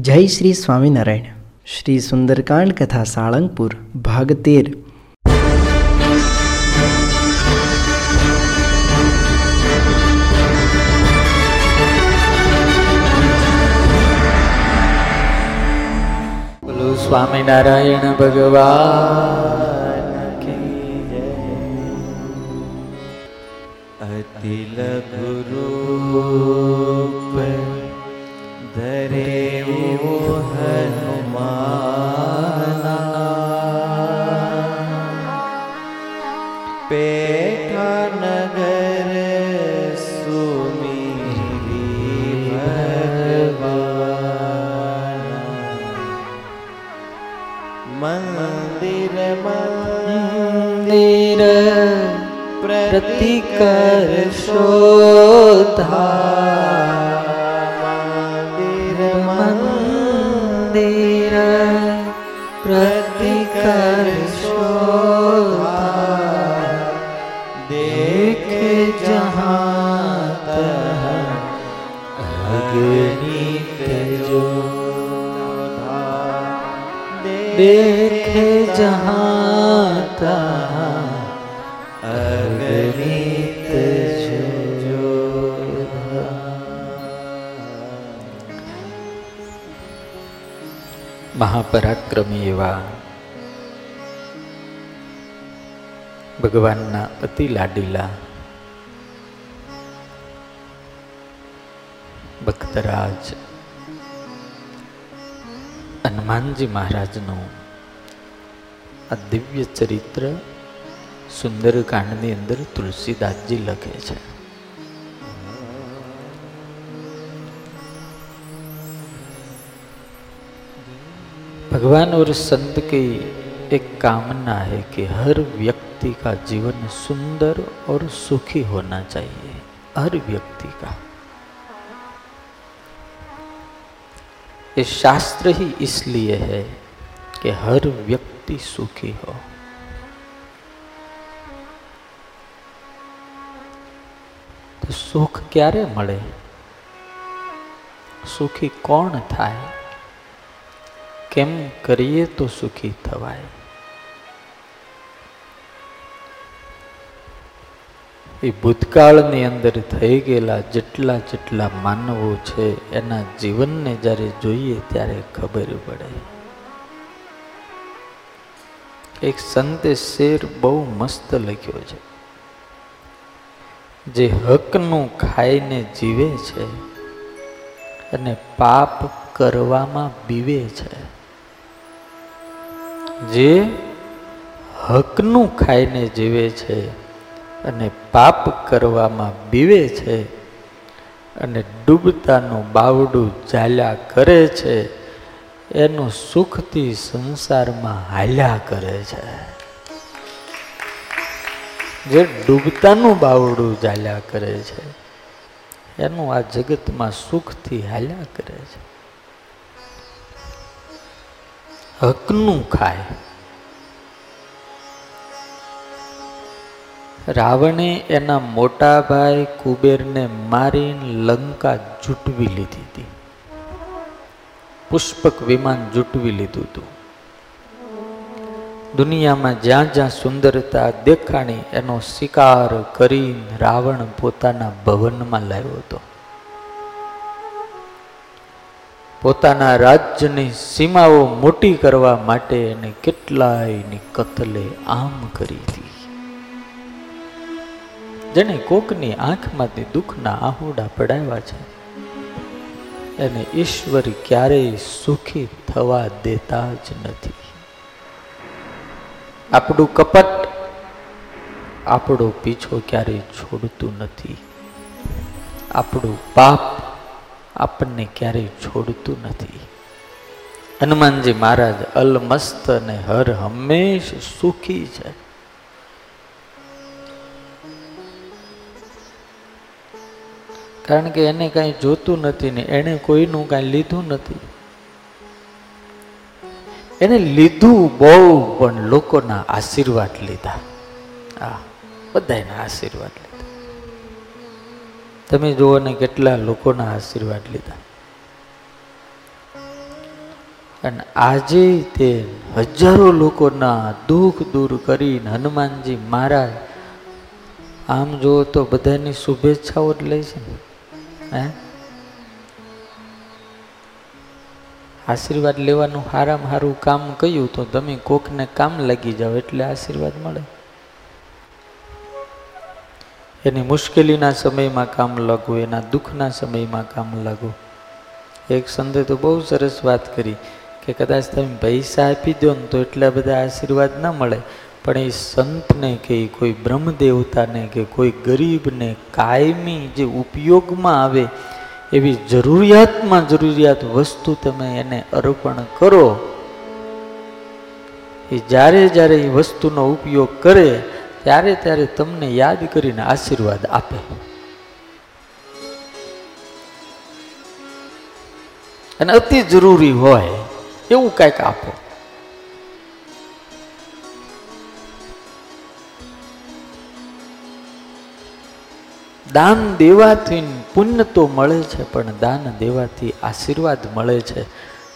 જય શ્રી સ્વામિનારાયણ. શ્રી સુંદરકાંડ કથા સાળંગપુર ભાગ તેર. સ્વામિનારાયણ ભગવાન અતિલ જય કરશો મંદિર મંદિર પ્રતિ કરશો દેખ જહાં અગ્નિ તેજો દેખ જહાં મહાપરાક્રમી એવા ભગવાનના અતિ લાડીલા ભક્તરાજ હનુમાનજી મહારાજનું આ દિવ્ય ચરિત્ર સુંદરકાંડની અંદર તુલસીદાસજી લખે છે. भगवान और संत की एक कामना है कि हर व्यक्ति का जीवन सुंदर और सुखी होना चाहिए, हर व्यक्ति का। ये शास्त्र ही इसलिए है कि हर व्यक्ति सुखी हो। तो सुख क्यारे मे सुखी कौन थाय કેમ કરીએ તો સુખી થવાય? એ ભૂતકાળની અંદર થઈ ગયેલા જેટલા જેટલા માનવો છે, એના જીવનને જ્યારે જોઈએ ત્યારે ખબર પડે. એક સંતે શેર બહુ મસ્ત લખ્યો છે. જે હકનું ખાઈને જીવે છે અને પાપ કરવામાં બીવે છે. જે હકનું ખાઈને જીવે છે અને પાપ કરવામાં બીવે છે અને ડૂબતાનું બાવડું ચાલ્યા કરે છે, એનું સુખથી સંસારમાં હાલ્યા કરે છે. જે ડૂબતાનું બાવડું ચાલ્યા કરે છે, એનું આ જગતમાં સુખથી હાલ્યા કરે છે. હકનું ખાય. રાવણે એના મોટા ભાઈ કુબેરને મારીને લંકા જૂટવી લીધી હતી. પુષ્પક વિમાન જૂટવી લીધું હતું. દુનિયામાં જ્યાં જ્યાં સુંદરતા દેખાણી એનો શિકાર કરીને રાવણ પોતાના ભવનમાં લાવ્યો હતો. પોતાના રાજ્યની સીમાઓ મોટી કરવા માટે એને કેટલાયની કતલે આમ કરી હતી. જેને કોકની આંખમાંથી દુઃખના આહુડા પડાવ્યા છે. એને ઈશ્વર ક્યારેય સુખી થવા દેતા જ નથી. આપણું કપટ આપણો પીછો ક્યારેય છોડતું નથી. આપણું પાપ આપણને ક્યારેય છોડતું નથી. હનુમાનજી મહારાજ અલમસ્ત અને હર હંમેશ સુખી છે. કારણ કે એને કાંઈ જોતું નથી ને એણે કોઈનું કાંઈ લીધું નથી. એને લીધું બહુ, પણ લોકોના આશીર્વાદ લીધા. આ બધાના આશીર્વાદ તમે જુઓ ને કેટલા લોકોના આશીર્વાદ લીધા. અને આજે તે હજારો લોકોના દુઃખ દૂર કરીને હનુમાનજી મહારાજ, આમ જુઓ તો બધાની શુભેચ્છાઓ જ લે છે ને. હે? આશીર્વાદ લેવાનું સારામાં સારું કામ કહ્યું તો તમે કોકને કામ લાગી જાઓ એટલે આશીર્વાદ મળે. એની મુશ્કેલીના સમયમાં કામ લાગુ એના દુઃખના સમયમાં કામ લાગુ એક સંતે તો બહુ સરસ વાત કરી કે કદાચ તમે પૈસા આપી દો ને તો એટલા બધા આશીર્વાદ ના મળે, પણ એ સંતને કે કોઈ બ્રહ્મદેવતાને કે કોઈ ગરીબને કાયમી જે ઉપયોગમાં આવે, એવી જરૂરિયાતમાં જરૂરિયાત વસ્તુ તમે એને અર્પણ કરો, એ જ્યારે જ્યારે એ વસ્તુનો ઉપયોગ કરે ત્યારે ત્યારે તમને યાદ કરીને આશીર્વાદ આપે. અને અતિ જરૂરી હોય એવું કંઈક આપો. દાન દેવાથી પુણ્ય તો મળે છે, પણ દાન દેવાથી આશીર્વાદ મળે છે.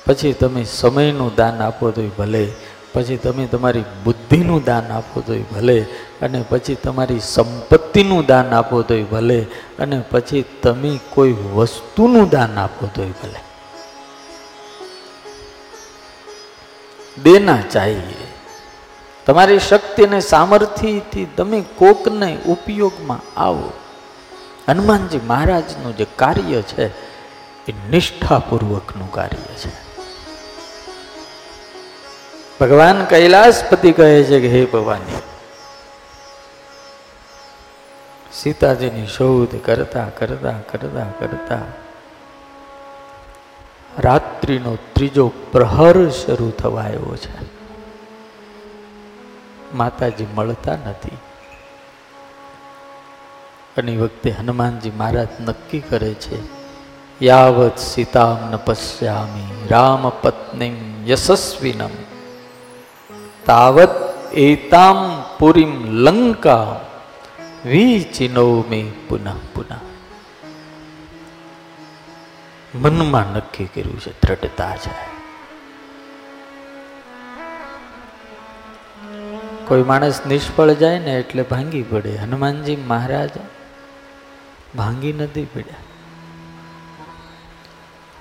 પછી તમે સમયનું દાન આપો તો ભલે. પછી તમે તમારી બુદ્ધિનું દાન આપો તોય ભલે, અને પછી તમારી સંપત્તિનું દાન આપો તોય ભલે, અને પછી તમે કોઈ વસ્તુનું દાન આપો તોય ભલે. દેના ચાહીએ. તમારી શક્તિ અને સામર્થ્યથી તમે કોકને ઉપયોગમાં આવો. હનુમાનજી મહારાજનું જે કાર્ય છે, એ નિષ્ઠાપૂર્વકનું કાર્ય છે. ભગવાન કૈલાસપતિ કહે છે કે હે ભવાની, સીતાજીની શોધ કરતા કરતા કરતા કરતા રાત્રિનો ત્રીજો પ્રહર શરૂ થવા આવ્યો છે. માતાજી મળતા નથી. અને વખતે હનુમાનજી મહારાજ નક્કી કરે છે, યાવત સીતામ ન પશ્યામી રામ પત્ની યશસ્વિનમ. તાવત એતામ પુરીમ લંકા વિચિનો મે પુનઃ પુનઃ મનમાં નક્કી કર્યું છે, દ્રઢતા છે. કોઈ માણસ નિષ્ફળ જાય ને એટલે ભાંગી પડે. હનુમાનજી મહારાજ ભાંગી નથી પડ્યા.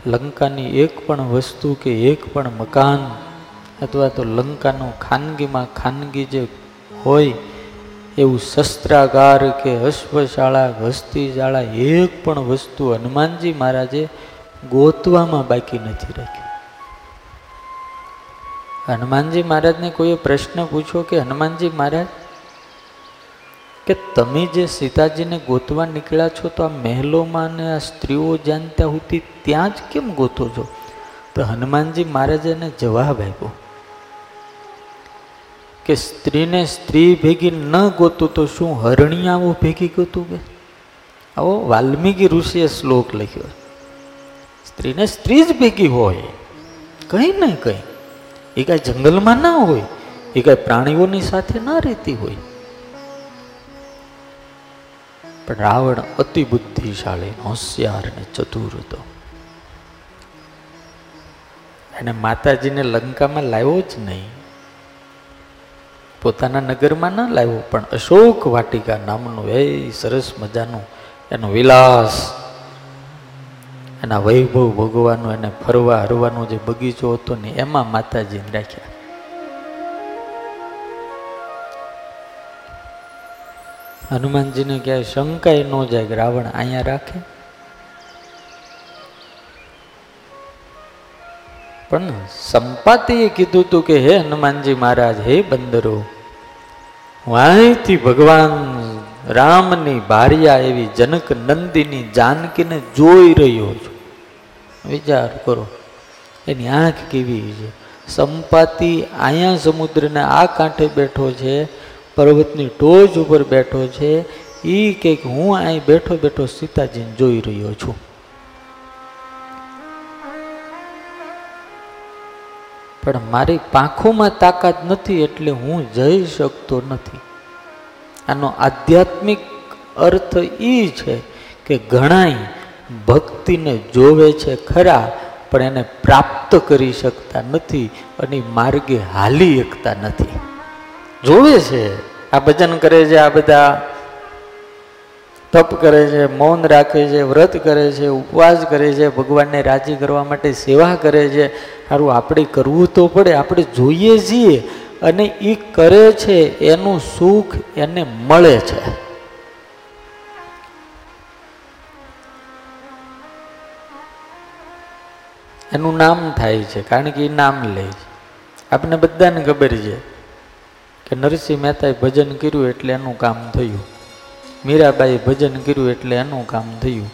લંકાની એક પણ વસ્તુ કે એક પણ મકાન અથવા તો લંકાનું ખાનગીમાં ખાનગી જે હોય, એવું શસ્ત્રાગાર કે અશ્વશાળા હસ્તીશાળા એક પણ વસ્તુ હનુમાનજી મહારાજે ગોતવામાં બાકી નથી રાખ્યું હનુમાનજી મહારાજને કોઈએ પ્રશ્ન પૂછ્યો કે, હનુમાનજી મહારાજ, કે તમે જે સીતાજીને ગોતવા નીકળ્યા છો, તો આ મહેલોમાં ને આ સ્ત્રીઓ જાણતા હોતી ત્યાં જ કેમ ગોતો છો? તો હનુમાનજી મહારાજે જવાબ આપ્યો કે સ્ત્રીને સ્ત્રી ભેગી ન ગોતું તો શું હરણિયાઓ ભેગી ગોતું કે? આવો વાલ્મીકી ઋષિએ શ્લોક લખ્યો. સ્ત્રીને સ્ત્રી જ ભેગી હોય. કંઈ ને કંઈ. એ કાંઈ જંગલમાં ના હોય. એ કાંઈ પ્રાણીઓની સાથે ના રહેતી હોય. પણ રાવણ અતિ બુદ્ધિશાળી, હોશિયાર અને ચતુર હતો. એને માતાજીને લંકામાં લાવ્યો જ નહીં. પોતાના નગરમાં ના લાવ્યો, પણ અશોક વાટિકા નામનું એ સરસ મજાનું એનો વિલાસ, એના વૈભવ ભોગવાનું એને ફરવા હરવાનો જે બગીચો હતો ને, એમાં માતાજીને રાખ્યા. હનુમાનજીને ક્યાંય શંકાય ન જાય રાવણ અહીંયા રાખે. પણ સંપાતીએ કીધું હતું કે, હે હનુમાનજી મહારાજ, હે બંદરો હું ભગવાન રામની ભારિયા એવી જનક નંદીની જાનકીને જોઈ રહ્યો છું. વિચાર કરો, એની આંખ કેવી છે? સંપાતી અહીંયા સમુદ્રના આ કાંઠે બેઠો છે, પર્વતની ટોચ ઉપર બેઠો છે એ કંઈક હું અહીં બેઠો બેઠો સીતાજીને જોઈ રહ્યો છું. પણ મારી પાંખોમાં તાકાત નથી એટલે હું જઈ શકતો નથી. આનો આધ્યાત્મિક અર્થ એ છે કે ઘણાય ભક્તિને જોવે છે ખરા, પણ એને પ્રાપ્ત કરી શકતા નથી અને માર્ગે હાલી શકતા નથી. જોવે છે, આ ભજન કરે છે આ બધા તપ કરે છે, મૌન રાખે છે, વ્રત કરે છે, ઉપવાસ કરે છે, ભગવાનને રાજી કરવા માટે સેવા કરે છે. સારું આપણે કરવું તો પડે, આપણે જોઈએ છીએ અને એ કરે છે, એનું સુખ એને મળે છે. એનું નામ થાય છે, કારણ કે એ નામ લે છે. આપણે બધાને ખબર છે કે નરસિંહ મહેતાએ ભજન કર્યું એટલે એનું કામ થયું. મીરાબાઈએ ભજન કર્યું એટલે એનું કામ થયું.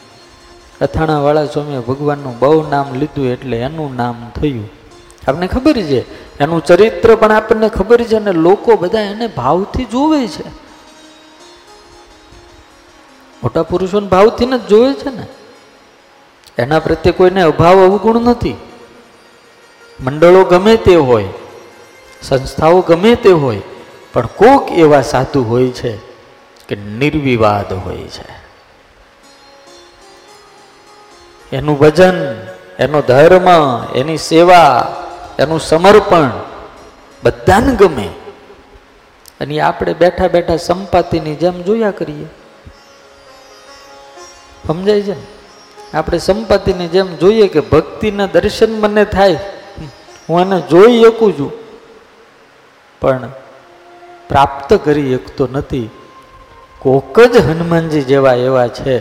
અથાણાવાળા સ્વામીએ ભગવાનનું બહુ નામ લીધું એટલે એનું નામ થયું. આપણને ખબર છે, એનું ચરિત્ર પણ આપણને ખબર છે અને લોકો બધા એને ભાવથી જોવે છે. મોટા પુરુષોને ભાવથી જ જોવે છે ને? એના પ્રત્યે કોઈને અભાવ અવગુણ નથી. મંડળો ગમે તે હોય, સંસ્થાઓ ગમે તે હોય, પણ કોક એવા સાધુ હોય છે. કે નિર્વિવાદ હોય છે. એનું ભજન, એનો ધર્મ, એની સેવા, એનું સમર્પણ બધાને ગમે. અને આપણે બેઠા બેઠા સંપાતિની જેમ જોયા કરીએ. સમજાય છે? આપણે સંપત્તિની જેમ જોઈએ કે ભક્તિના દર્શન મને થાય. હું એને જોઈ શકું છું. પણ પ્રાપ્ત કરી શકતો નથી. કોક જ હનુમાનજી જેવા એવા છે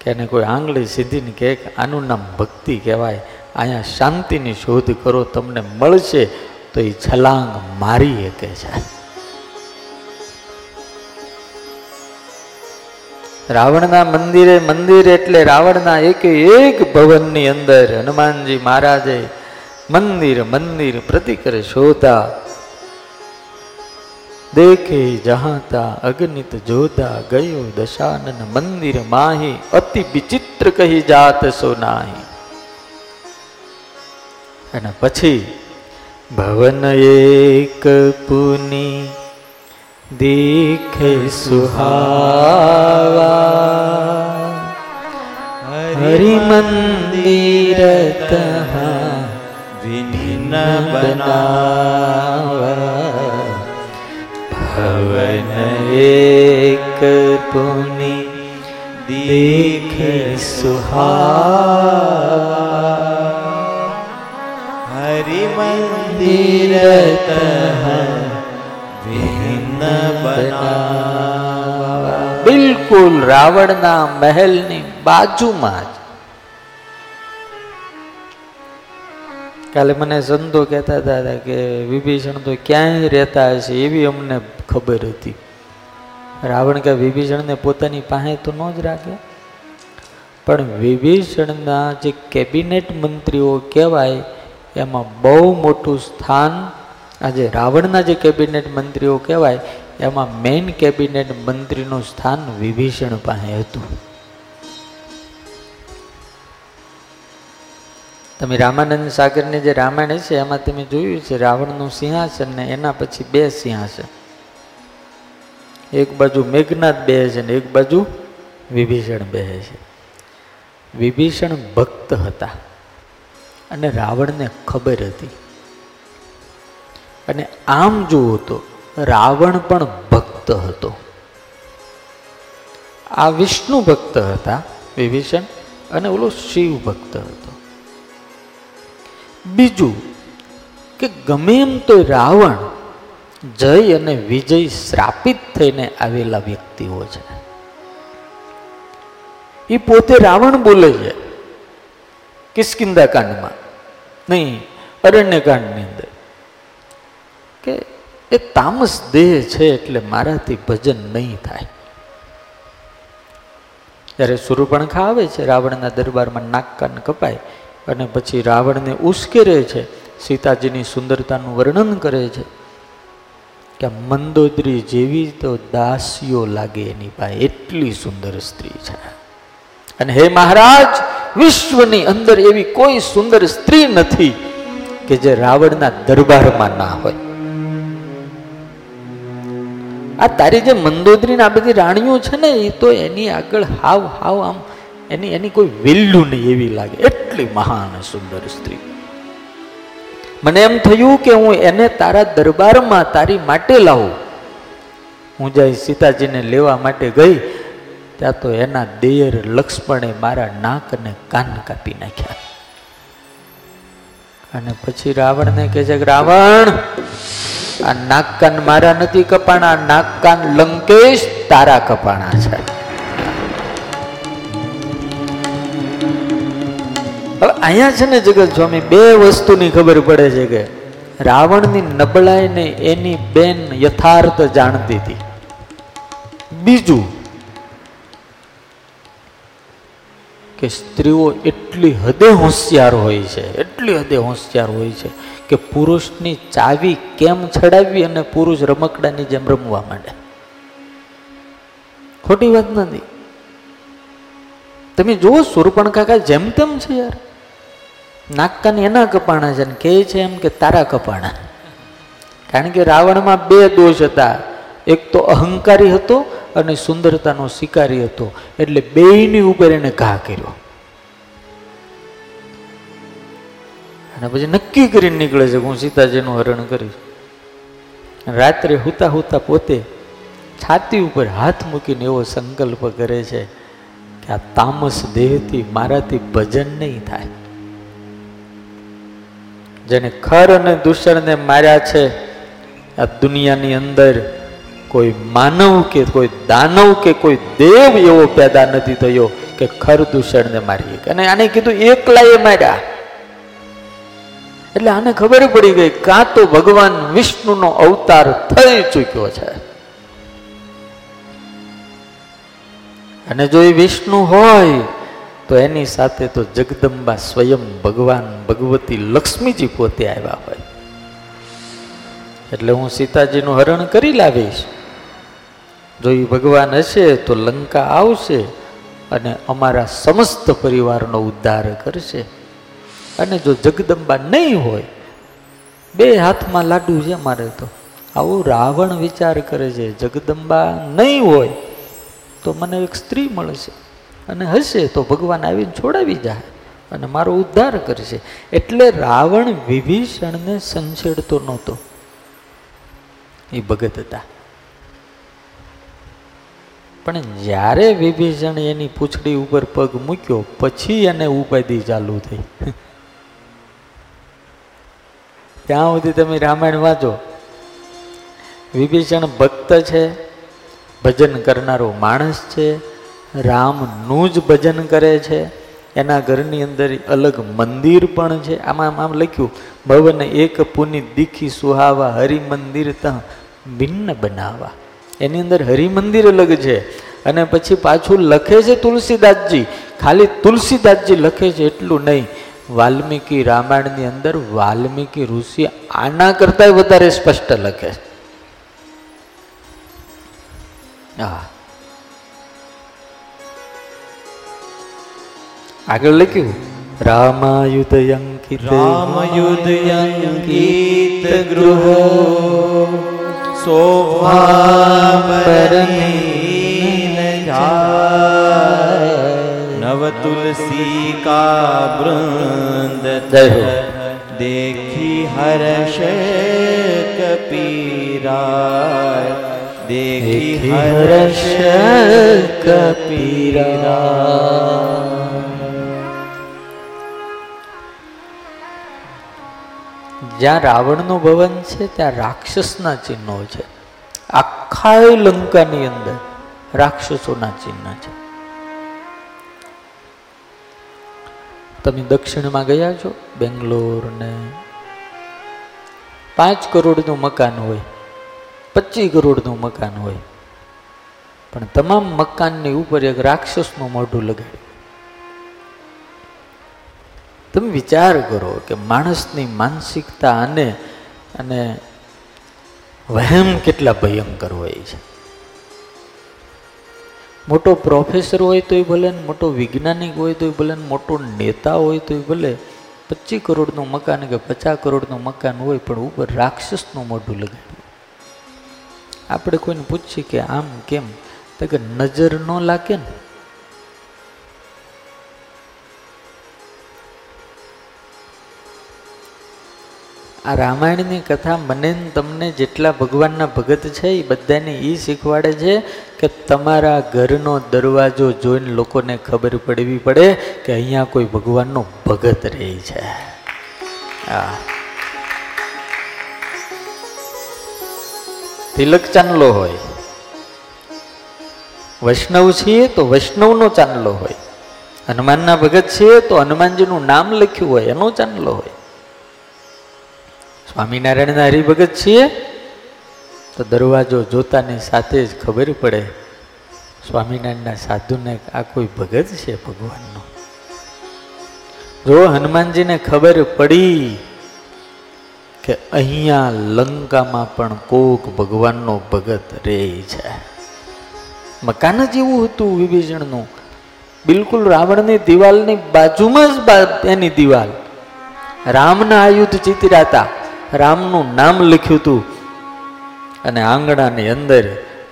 કે એને કોઈ આંગળી સીધીને કહે આનું નામ ભક્તિ કહેવાય. અહીંયા શાંતિની શોધ કરો, તમને મળશે તો એ છલાંગ મારી શકે છે. રાવણના મંદિરે, મંદિર એટલે રાવણના એક એક ભવનની અંદર હનુમાનજી મહારાજે મંદિર મંદિર પ્રતિકર શોધા. દેખે જહાતા અગણિત જોતા ગયો દશાનન મંદિર માહી અતિ વિચિત્ર કહી જાત સોનાહી અને પછી ભવન એક પુની દેખે સુહાવા હરિ મંદિર વિનિન બનાવા ભવન એક પુની દેખ સુહા હરિ મંદિર બનાવા બિલકુલ રાવણના મહેલની બાજુમાં જ કાલે મને સંતો કહેતા હતા કે વિભીષણ તો ક્યાંય રહેતા હશે એવી અમને ખબર હતી. રાવણ કે વિભીષણને પોતાની પાસે તો ન જ રાખે પણ વિભીષણના જે કેબિનેટ મંત્રીઓ કહેવાય, એમાં બહુ મોટું સ્થાન આજે રાવણના જે કેબિનેટ મંત્રીઓ કહેવાય, એમાં મેઇન કેબિનેટ મંત્રીનું સ્થાન વિભીષણ પાસે હતું. તમે રામાનંદ સાગરની જે રામાયણ છે એમાં તમે જોયું છે રાવણનું સિંહાસન ને એના પછી બે સિંહાસન. એક બાજુ મેઘનાથ બે છે ને એક બાજુ વિભીષણ બે છે. વિભીષણ ભક્ત હતા અને રાવણને ખબર હતી. અને આમ જુઓ તો રાવણ પણ ભક્ત હતો. આ વિષ્ણુ ભક્ત હતા વિભીષણ અને ઓલો શિવ ભક્ત હતો. બીજું કે ગમે એમ તો રાવણ જય અને વિજય શ્રાપિત થઈને આવેલા વ્યક્તિઓ છે. એ પોતે રાવણ બોલે છે કિસ્કિંદા કાંડમાં, નહીં, અરણ્યકાંડની અંદર. કે એ તામસ દેહ છે એટલે મારાથી ભજન નહીં થાય. ત્યારે સુરૂપણખા આવે છે, રાવણના દરબારમાં નાક કાન કપાય અને પછી રાવણને ઉશ્કેરે છે, સીતાજીની સુંદરતાનું વર્ણન કરે છે. કે મંદોદરી જેવી તો દાસીઓ લાગે એની પાસે, એટલી સુંદર સ્ત્રી છે. અને હે મહારાજ, વિશ્વની અંદર એવી કોઈ સુંદર સ્ત્રી નથી કે જે રાવણના દરબારમાં ના હોય. આ તારી જે મંદોદરી આ બધી રાણીઓ છે ને એ તો એની આગળ હાવ હાવ આમ, એની એની કોઈ વેલ્યુ નહીં એવી લાગે. એટલી મહાન સુંદર સ્ત્રી. મને એમ થયું કે હું એને તારા દરબારમાં તારી માટે લાવું. હું જાય સીતાજીને લેવા માટે ગઈ, ત્યાં તો એના દેયર લક્ષ્મણે મારા નાક અને કાન કાપી નાખ્યા. અને પછી રાવણને કહે છે કે, રાવણ, આ નાક કાન મારા નથી કપાણા નાક કાન લંકેશ તારા કપાણા છે. અહીંયા છે ને જગત સ્વામી, બે વસ્તુની ખબર પડે છે કે રાવણની નબળાઈને એની બેન યથાર્થ જાણતી હતી. બીજું કે સ્ત્રીઓ એટલી હદે હોશિયાર હોય છે, એટલી હદે હોશિયાર હોય છે કે પુરુષની ચાવી કેમ છડાવવી અને પુરુષ રમકડાની જેમ રમવા માંડે. ખોટી વાત નથી. તમે જુઓ સુરપણ કાકા જેમ તેમ છે યાર. નાક્કાને એના કપાણા છે ને કહે છે એમ કે તારા કપાણા. કારણ કે રાવણમાં બે દોષ હતા. એક તો અહંકારી હતો અને સુંદરતાનો શિકારી હતો. એટલે બેયની ઉપર એને ઘા કર્યો. અને પછી નક્કી કરીને નીકળે છે હું સીતાજીનું હરણ કરીશ. રાત્રે હુતા હુતા પોતે છાતી ઉપર હાથ મૂકીને એવો સંકલ્પ કરે છે કે આ તામસ દેહથી, મારાથી ભજન નહીં થાય. જેને ખર અને દૂષણને માર્યા છે, આ દુનિયાની અંદર કોઈ માનવ કે કોઈ દાનવ કે કોઈ દેવ એવો પેદા નથી થયો કે ખર દૂષણને મારી. અને આને કીધું એકલા એ માર્યા એટલે આને ખબર પડી ગઈ કાં તો ભગવાન વિષ્ણુનો અવતાર થઈ ચૂક્યો છે અને જો એ વિષ્ણુ હોય તો એની સાથે તો જગદંબા સ્વયં ભગવાન ભગવતી લક્ષ્મીજી પોતે આવ્યા હોય. એટલે હું સીતાજીનું હરણ કરી લાવીશ. જો એ ભગવાન હશે તો લંકા આવશે અને અમારા સમસ્ત પરિવારનો ઉદ્ધાર કરશે. અને જો જગદંબા નહીં હોય, બે હાથમાં લાડુ છે મારે તો. આવું રાવણ વિચાર કરે છે, જગદંબા નહીં હોય, તો મને એક સ્ત્રી મળશે. અને હશે તો ભગવાન આવીને છોડાવી જાય અને મારો ઉદ્ધાર કરશે. એટલે રાવણ વિભીષણને સંછેડતો નહોતો. એ ભગત હતા. પણ જ્યારે વિભીષણ એની પૂંછડી ઉપર પગ મૂક્યો, પછી એને ઉપાધિ ચાલુ થઈ. ત્યાં સુધી તમે રામાયણ વાંચો. વિભીષણ ભક્ત છે, ભજન કરનારો માણસ છે રામનું જ ભજન કરે છે. એના ઘરની અંદર અલગ મંદિર પણ છે. આમાં આમ લખ્યું, ભવન એક પુની દીખી સુહાવા હરિ મંદિર ત ભિન્ન બનાવવા એની અંદર હરિમંદિર અલગ છે. અને પછી પાછું લખે છે તુલસીદાસજી. ખાલી તુલસીદાસજી લખે છે એટલું નહીં. વાલ્મીકી રામાયણની અંદર વાલ્મીકી ઋષિ આના કરતાં વધારે સ્પષ્ટ લખે છે. હા. આગળ લખ્યું રામાયુધયંકિત રામયુધયંકિત ગૃહ જાય. નવ તુલસી કા વૃંદ. દેખી હર્ષ કપીરા દેખી હર્ષ કપીરાય જ્યાં રાવણનું ભવન છે, ત્યાં રાક્ષસના ચિહ્નો છે. આખા લંકાની અંદર રાક્ષસોના ચિહ્ન છે. તમે દક્ષિણમાં ગયા છો, બેંગ્લોર ને? પાંચ કરોડનું મકાન હોય, પચીસ કરોડનું મકાન હોય, પણ તમામ મકાનની ઉપર એક રાક્ષસનું મોઢું લગાડ્યું. તમે વિચાર કરો કે માણસની માનસિકતા અને અને વહેમ કેટલા ભયંકર હોય છે. મોટો પ્રોફેસર હોય તોય ભલે ને મોટો વૈજ્ઞાનિક હોય તોય ભલે ને મોટો નેતા હોય તોય ભલે, પચીસ કરોડનું મકાન કે પચાસ કરોડનું મકાન હોય, પણ ઉપર રાક્ષસનું મોઢું લગાવ્યું આપણે કોઈને પૂછીએ કે આમ કેમ? તો કે નજર ન લાગે ને. આ રામાયણની કથા મને તમને જેટલા ભગવાનના ભગત છે એ બધાને એ શીખવાડે છે કે તમારા ઘરનો દરવાજો જોઈને લોકોને ખબર પડવી પડે કે અહીંયા કોઈ ભગવાનનો ભગત રહે છે. હા. તિલક ચાંદલો હોય. વૈષ્ણવ છીએ તો વૈષ્ણવનો ચાંદલો હોય. હનુમાનના ભગત છીએ તો હનુમાનજીનું નામ લખ્યું હોય એનો ચાંદલો હોય. સ્વામિનારાયણના હરિભગત છીએ, તો દરવાજો જોતાની સાથે જ ખબર પડે સ્વામિનારાયણના સાધુને આ કોઈ ભગત છે ભગવાનનો. જો હનુમાનજીને ખબર પડી કે અહીંયા લંકામાં પણ કોક ભગવાનનો ભગત રે છે. મકાન જ એવું હતું વિભીષણનું. બિલકુલ રાવણની દિવાલની બાજુમાં જ એની દિવાલ. રામના આયુધ ચિતરાતા. રામનું નામ લખ્યું હતું. અને આંગણાની અંદર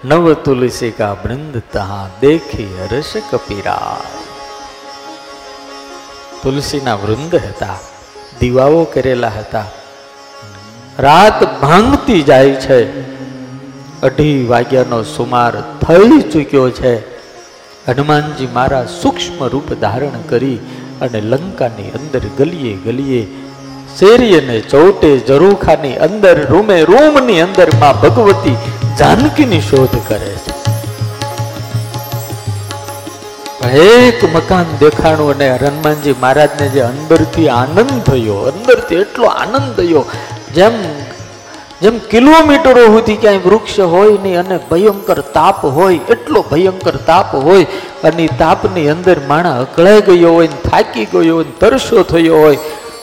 નવ તુલસી કા વૃંદ તહા દેખી હર્ષ કપીરા. તુલસીના વૃંદ હતા, દીવાઓ કરેલા હતા. રાત ભાંગતી જાય છે. અઢી વાગ્યાનો સુમાર થઈ ચૂક્યો છે. હનુમાનજી મારા સૂક્ષ્મ રૂપ ધારણ કરી અને લંકાની અંદર ગલીએ ગલીએ શેરી ચૌટે જરૂખાની અંદર, રૂમે, રૂમની અંદરમાં ભગવતી જાનકીની શોધ કરે છે. એક મકાન દેખાણું અને હનુમાનજી મહારાજને જે અંદરથી આનંદ થયો, અંદરથી એટલો આનંદ થયો, જેમ જેમ કિલોમીટરો સુધી ક્યાંય વૃક્ષ હોય નહીં અને ભયંકર તાપ હોય, એટલો ભયંકર તાપ હોય, અને તાપની અંદર માણા અકળાઈ ગયો હોય થાકી ગયો હોય તરસો થયો હોય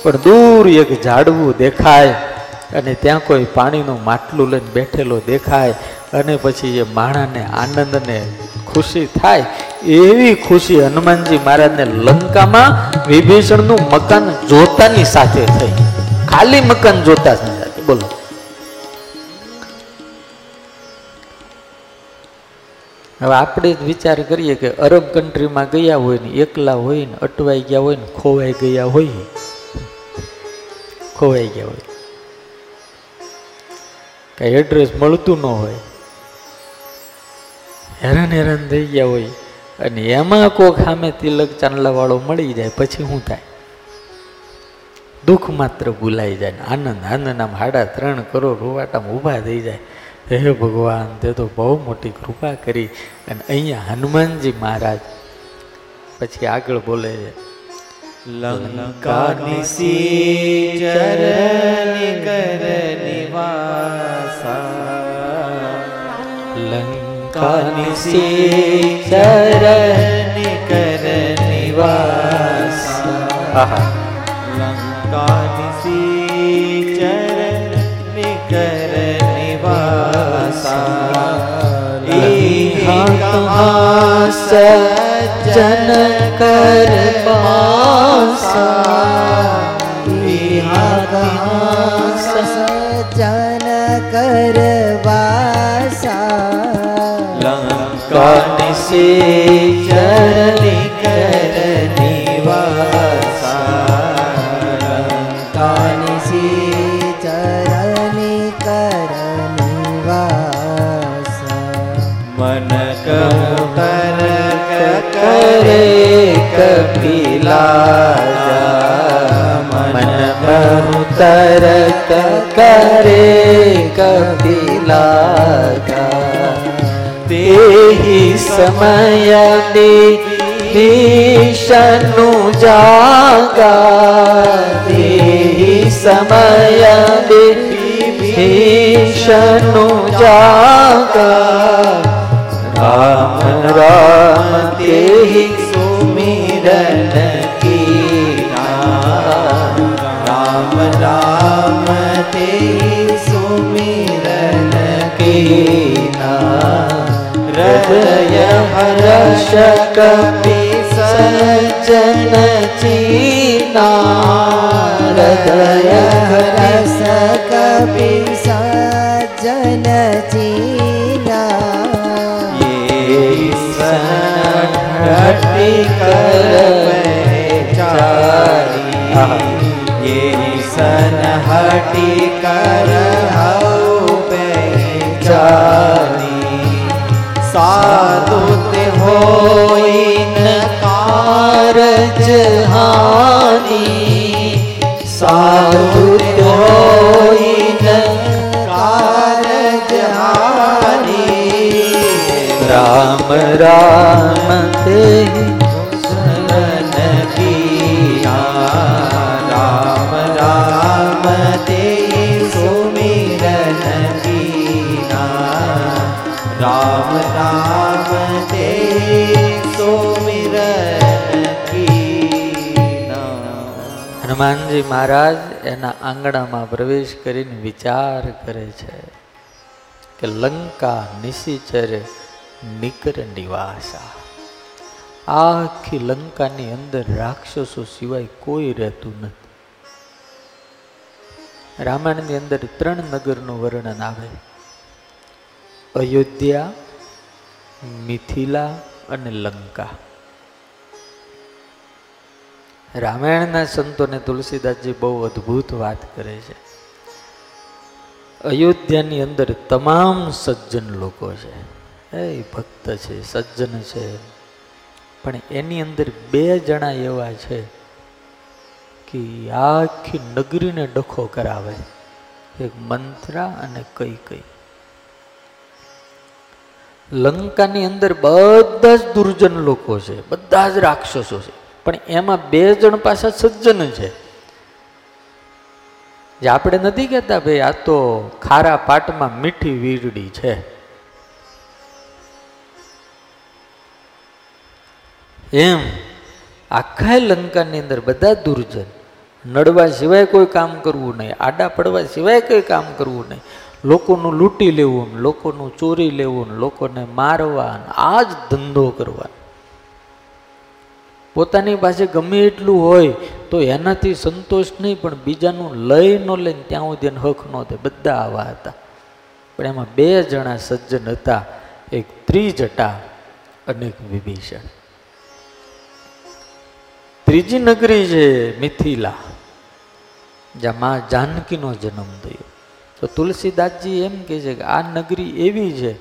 પણ દૂર એક ઝાડવું દેખાય અને ત્યાં કોઈ પાણીનું માટલું લઈને બેઠેલો દેખાય અને પછી એ માણાને આનંદને ખુશી થાય. એવી ખુશી હનુમાનજી મહારાજને લંકામાં વિભીષણનું મકાન જોતાની સાથે થઈ. ખાલી મકાન જોતા બોલો. હવે આપણે જ વિચાર કરીએ કે અરબ કન્ટ્રીમાં ગયા હોય ને, એકલા હોય ને, અટવાઈ ગયા હોય ને, ખોવાઈ ગયા હોય. ખોવાઈ ગયા હોય. કઈ એડ્રેસ મળતું ન હોય. હેરાન હેરાન થઈ ગયા હોય. અને એમાં કોક સામે તિલક ચાંદલા વાળો મળી જાય, પછી શું થાય? દુઃખ માત્ર ભૂલાઈ જાય આનંદ આનંદ આમ હાડા ત્રણ કરોડ રૂવાટામાં ઊભા થઈ જાય. હે ભગવાન, તે તો બહુ મોટી કૃપા કરી. અને અહીંયા હનુમાનજી મહારાજ, પછી આગળ બોલે છે લંકાની નિસી ચરની કર નિવાસા લંકા નિસી ચરની કર નિવાસા કहाँ સજ્જન કર સજ્જન કરવાસા લંકાની સી ચરની કર નિવાસા કરે કપિલા મન બહુ તરત કરે કપિલા તેહી સમય ભીષણુ જાગા તેહી સમય ભીષણુ જાગા રામ રામ તેહી સુમિરન કીના રામ રામ તે સુમિરન કીના હૃદય હર્ષ કપિ સજ્જન ચીના હૃદય રસ હર્ષ કપિ સજ્જન ચીના घटी कर बेचारी ये सनहटी कर हऊ बेचारी साधुत हो कारज हानि साधुत होई राम राम હનુમાનજી મહારાજ એના આંગણામાં પ્રવેશ કરીને વિચાર કરે છે કે લંકા નિશિચર નિકર નિવાસા. આખી લંકાની અંદર રાક્ષસો સિવાય કોઈ રહેતું નથી. રામાયણની અંદર ત્રણ નગરનું વર્ણન આવે. અયોધ્યા, મિથિલા અને લંકા. રામાયણના સંતોને તુલસીદાસજી બહુ અદ્ભુત વાત કરે છે. અયોધ્યાની અંદર તમામ સજ્જન લોકો છે. એ ભક્ત છે, સજ્જન છે. પણ એની અંદર બે જણા એવા છે કે આખી નગરીને ડખો કરાવે. એક મંત્રા અને કઈ કઈ. લંકાની અંદર બધા જ દુર્જન લોકો છે, બધા જ રાક્ષસો છે. પણ એમાં બે જણ પાછા સજ્જન છે. જે આપણે નથી કહેતા ભાઈ, આ તો ખારા પાટમાં મીઠી વીરડી છે. એમ આખા લંકાની અંદર બધા દુર્જન નડવા સિવાય કોઈ કામ કરવું નહીં, આડા પડવા સિવાય કોઈ કામ કરવું નહીં. લોકોનું લૂંટી લેવું, લોકોનું ચોરી લેવું, લોકોને મારવા આ જ ધંધો કરવા. પોતાની પાસે ગમે એટલું હોય તો એનાથી સંતોષ નહીં, પણ બીજાનું લઈ ન લઈને ત્યાં સુધી હક ન થાય. બધા આવા હતા. પણ એમાં બે જણા સજ્જન હતા, એક ત્રિજટા અને એક વિભીષણ. ત્રીજી નગરી છે મિથિલા, જ્યાં મા જાનકીનો જન્મ થયો. તો તુલસીદાસજી એમ કહે છે કે આ નગરી એવી છે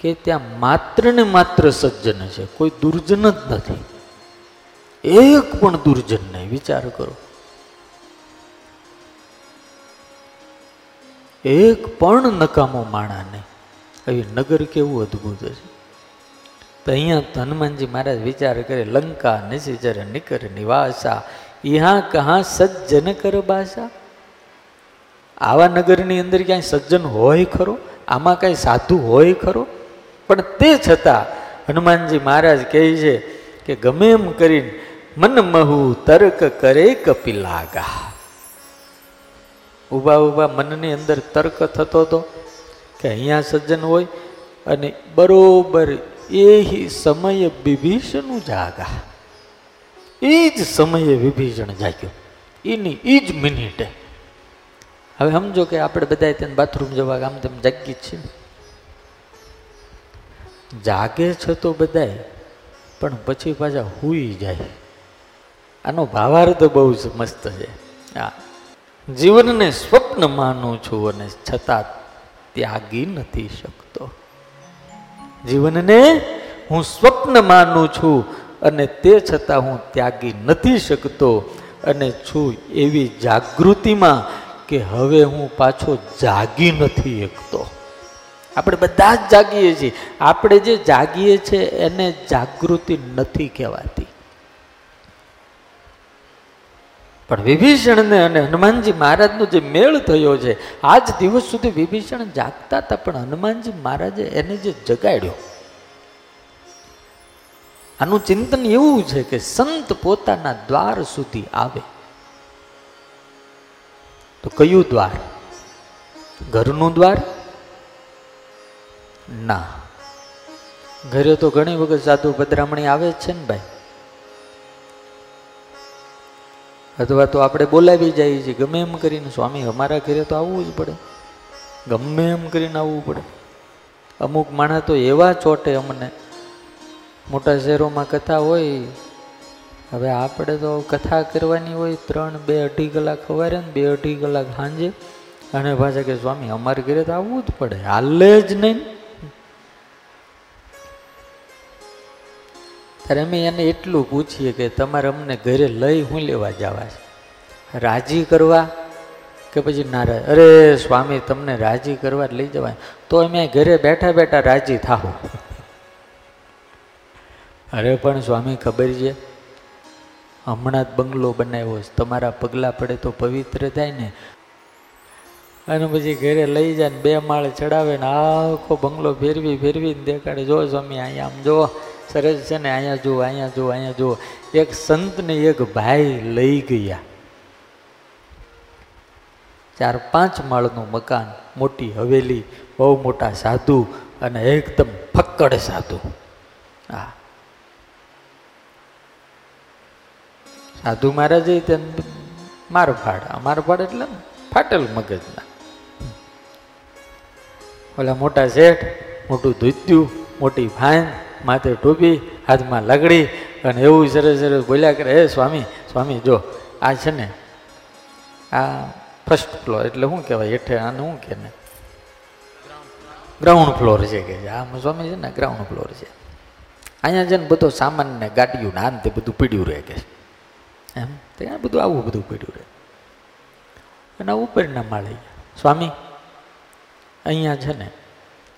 કે ત્યાં માત્ર ને માત્ર સજ્જન છે, કોઈ દુર્જન જ નથી. એક પણ દુર્જન નહીં, વિચાર કરો. એક પણ નકામો માણા નહીં. એવી નગર કેવું અદ્ભુત છે. તો અહીંયા હનુમાનજી મહારાજ વિચાર કરે, લંકા નિશિચર નિકર નિવાસા, ઈહા કહા સજ્જન કર બાસા? આવા નગરની અંદર ક્યાંય સજ્જન હોય ખરો? આમાં કાંઈ સાધુ હોય ખરો? પણ તે છતાં હનુમાનજી મહારાજ કહે છે કે, ગમે એમ કરીને મન મહુ તર્ક કરે કપિલાગા ઊભા ઊભા મનની અંદર તર્ક થતો હતો કે અહીંયા સજ્જન હોય અને બરોબર એ સમયે વિભીષણ જાગા. એ જ સમયે વિભીષણ જાગ્યો. એની એ જ મિનિટે. હવે સમજો કે આપણે બધા ત્યાં બાથરૂમ જવા આમ તેમ જાગી છે જાગે છે તો બધાય, પણ પછી પાછા હુઈ જાય. આનો ભાવાર્થ બહુ જ મસ્ત છે. હા જીવનને સ્વપ્ન માનું છું અને છતાં ત્યાગી નથી શકતો. જીવનને હું સ્વપ્ન માનું છું અને તે છતાં હું ત્યાગી નથી શકતો અને છું એવી જાગૃતિમાં કે હવે હું પાછો જાગી નથી શકતો. આપણે બધા જ જાગીએ છીએ. આપણે જે જાગીએ છીએ એને જાગૃતિ નથી કહેવાતી. પણ વિભીષણને અને હનુમાનજી મહારાજનો જે મેળ થયો છે, આજ દિવસ સુધી વિભીષણ જાગતા હતા, પણ હનુમાનજી મહારાજે એને જે જગાડ્યો. આનું ચિંતન એવું છે કે સંત પોતાના દ્વાર સુધી આવે. તો કયું દ્વાર? ઘરનું દ્વાર? ના. ઘરે તો ઘણી વખત સાધુ પધરામણી આવે છે ને ભાઈ. અથવા તો આપણે બોલાવી જઈએ છીએ. ગમે એમ કરીને, સ્વામી, અમારા ઘરે તો આવવું જ પડે. ગમે એમ કરીને આવવું પડે. અમુક માણસ તો એવા ચોટે અમને. મોટા શહેરોમાં કથા હોય. હવે આપણે તો કથા કરવાની હોય ત્રણ બે અઢી કલાક સવારે ને બે અઢી કલાક સાંજે. અને પાછા કે, સ્વામી, અમારે ઘરે તો આવવું જ પડે. હાલે જ નહીં. ત્યારે અમે એને એટલું પૂછીએ કે તમારે અમને ઘરે લઈ હું લેવા જવા છે? રાજી કરવા કે પછી નારાજ? અરે સ્વામી, તમને રાજી કરવા લઈ જવાય. તો અમે ઘરે બેઠા બેઠા રાજી થાવ અરે પણ સ્વામી, ખબર છે? હમણાં જ બંગલો બનાવ્યો છે. તમારા પગલાં પડે તો પવિત્ર થાય ને. અને પછી ઘરે લઈ જાય ને બે માળ ચડાવે ને આખો બંગલો ફેરવી ફેરવીને દેખાડે. જો સ્વામી, અહીંયા આમ જો. સરસ છે ને, અહીંયા જુઓ અહીંયા જુઓ અહીંયા જુઓ. એક સંતને એક ભાઈ લઈ ગયા. ચાર પાંચ માળનું મકાન, મોટી હવેલી, બહુ મોટા સાધુ અને એકદમ ફક્કડ સાધુ. હા. સાધુ મહારાજે મારફાડ મારફાડ એટલે ફાટેલ મગજના. ઓલા મોટા શેઠ, મોટું ધૂત્યું, મોટી ફાઈન માથે ટોપી હાથમાં લગડી અને એવું સરસ સરસ બોલ્યા કરે, હે સ્વામી સ્વામી, જો, આ છે ને, આ ફર્સ્ટ ફ્લોર એટલે શું કહેવાય? હેઠે આને શું કે ને? ગ્રાઉન્ડ ફ્લોર છે કે આ સ્વામી છે ને ગ્રાઉન્ડ ફ્લોર છે. અહીંયા છે ને બધો સામાન ને ને આને તે બધું પીડ્યું રહે કે એમ? ત્યાં બધું, આવું બધું પીડ્યું રહે. અને ઉપરના માળે. સ્વામી, અહીંયા છે ને,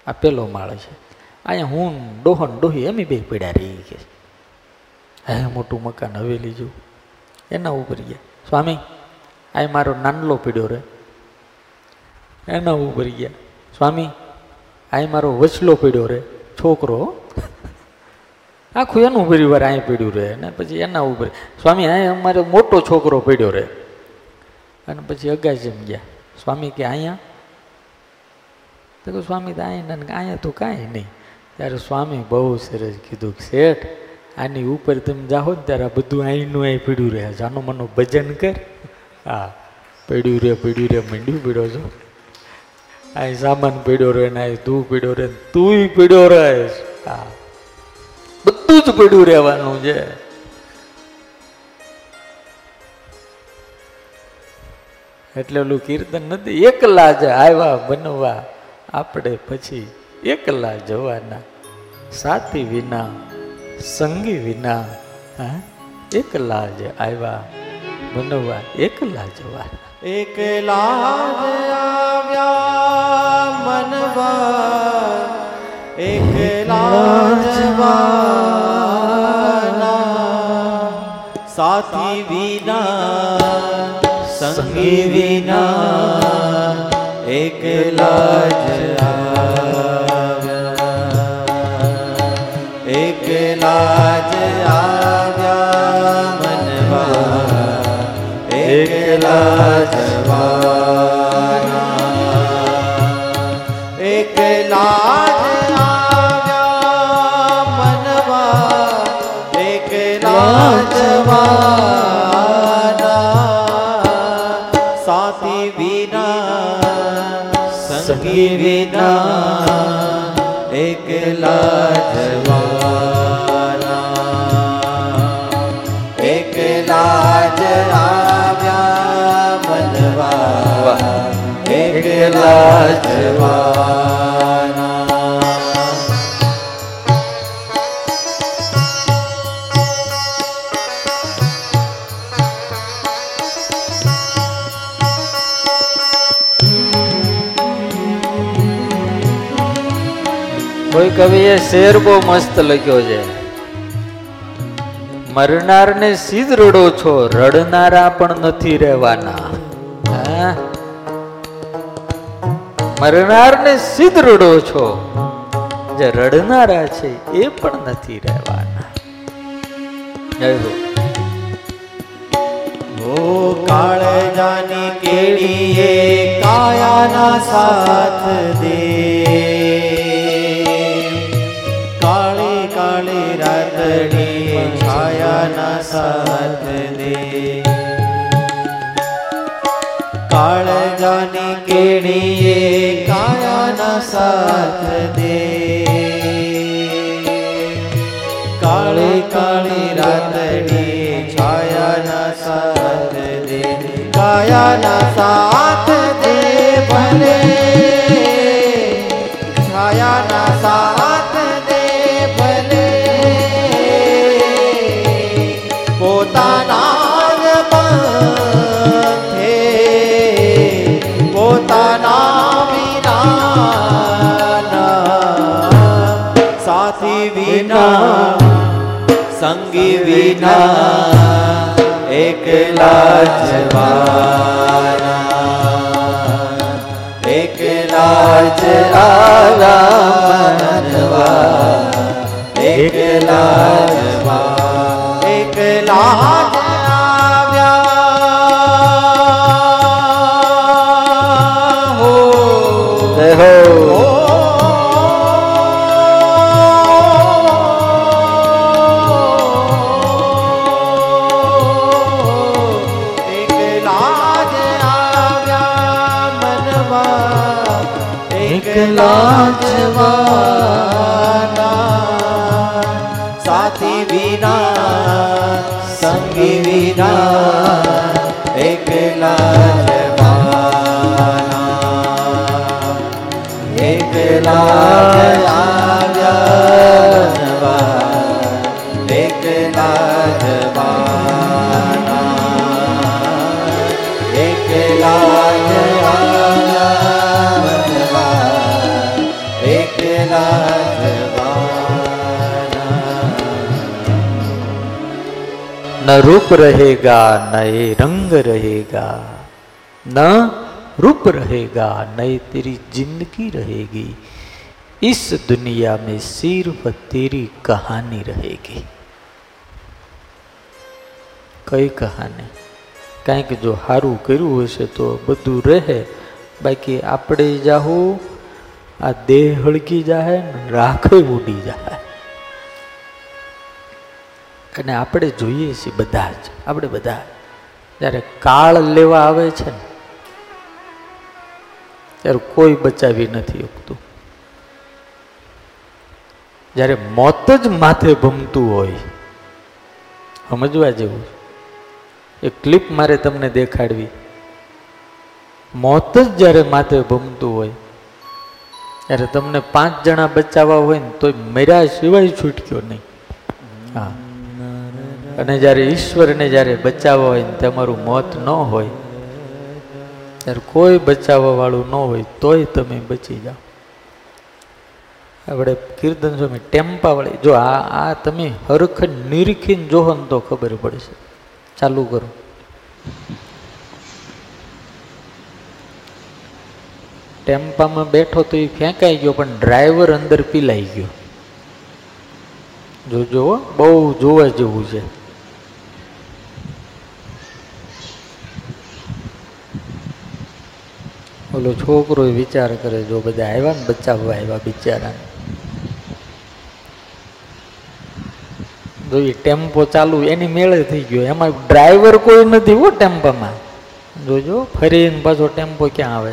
આ પેલો માળ છે. અહીંયા હું ડોહન ડોહી એમ બે પડ્યા રહી કે હે, મોટું મકાન હવેલી જેવું. એના ઉપર ગયા. સ્વામી આ મારો નાનલો પીડ્યો રે. એના ઉપર ગયા. સ્વામી આ મારો વચલો પીડ્યો રે. છોકરો. આખું એનું પરિવાર અહીં પીડ્યું રહે અને પછી એના ઉપર. સ્વામી અહીં અમારે મોટો છોકરો પીડ્યો રહે અને પછી અગાસી ગયા. સ્વામી કે અહીંયા તો સ્વામી તો અહીંયા અહીંયા તો કાંઈ નહીં. ત્યારે સ્વામી બહુ સરસ કીધું કે, શેઠ, આની ઉપર તમે જાઓ ને ત્યારે બધું અહીંનું અહીં પીડ્યું રહે. જાનું મનું ભજન કર. હા, પીડ્યું રે પીડ્યું રે મંડ્યું પીડ્યો છો. અહીં સામાન પીડ્યો રહે ને અહીં તું પીડ્યો રહે તુંય પીડ્યો રહે. હા, બધું જ પીડ્યું રહેવાનું છે. એટલે ઓલું કીર્તન નથી. એકલા જ આવ્યા બનવા. આપણે પછી એકલા જવાના સાથી વિના સંગી વિના હા? એકલા જ આવ્યા બનવા એકલા જવાના. એકલા આવ્યા મનવા એકલા જવાના. સાથી વિના સંગી વિના એકલા જ સંગી વિના એકલા જવાના. એકલા જ આવ્યા મનવા. એકલા જવાના કવિએ શેર બહુ મસ્ત લખ્યો છે. મરનારને સીધ રડો છો, રડનારા પણ નથી રહેવાના? મરનારને સીધ રડો છો, જે રડનારા છે, એ પણ નથી રહેવાના. જય હો. કાળજાની કેડીએ કાયાના સાથ દે. जीवन साथ दे। काल जाने केड़िए काया न साथ दे। काले काले रातड़ी छाया न साथ दे। काया न साथ दे भले। छाया न વિના સંગી વિના એકલા જવાના એકલા જ આરામનવા એકલા જવા એકલા એકલા न रूप रहेगा न ये रंग रहेगा न रूप रहेगा न ये तेरी जिंदगी रहेगी इस दुनिया में सिर्फ तेरी कहानी रहेगी કઈ કહાની કાંઈક જો સારું કર્યું હશે તો બધું રહે બાકી આપણે જાહું આ દેહ હળગી જાય ને રાખે ઉડી જાય અને આપણે જોઈએ છીએ બધા જ, આપણે બધા જ્યારે કાળ લેવા આવે છે ને, ત્યારે કોઈ બચાવી નથી શકતું. જ્યારે મોત જ માથે ભમતું હોય, સમજવા જેવું એ ક્લિપ મારે તમને દેખાડવી. મોત જ જ્યારે માથે ભમતું હોય, ત્યારે તમને પાંચ જણા બચાવવા હોય ને, તોય મર્યા સિવાય છૂટક્યો નહીં. હા. અને જ્યારે ઈશ્વરને જ્યારે બચાવવા હોય ને તમારું મોત ન હોય, ત્યારે કોઈ બચાવવા વાળું ન હોય, તોય તમે બચી જાઓ. આપણે કીર્તન સ્વામી ટેમ્પા વાળી જો આ આ તમે હરખ નિરીખીને જોહો ને તો ખબર પડશે. ચાલુ કરો. ટેમ્પામાં બેઠો તો એ ફેંકાઈ ગયો, પણ ડ્રાઈવર અંદર પીલાઈ ગયો. જોજો બહુ જોવા જેવું છે. ઓલો છોકરો વિચાર કરે, જો બધા આવ્યા ને બચાવવા આવ્યા બિચારા જો એ ટેમ્પો ચાલુ, એની મેળે થઈ ગયો. એમાં ડ્રાઈવર કોઈ નથી હો ટેમ્પામાં. જોજો, ફરીને પાછો ટેમ્પો ક્યાં આવે?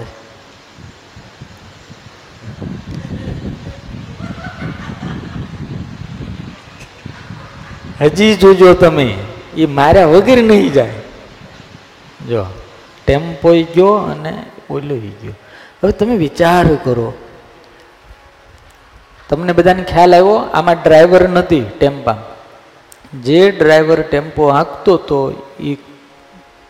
હજી જોજો તમે એ માર્યા વગર નહીં જાય. જો ટેમ્પો ગયો અને ઓલો ગયો. હવે તમે વિચાર કરો. તમને બધાને ખ્યાલ આવ્યો? આમાં ડ્રાઈવર નથી ટેમ્પા. જે ડ્રાઈવર ટેમ્પો હાંકતો હતો એ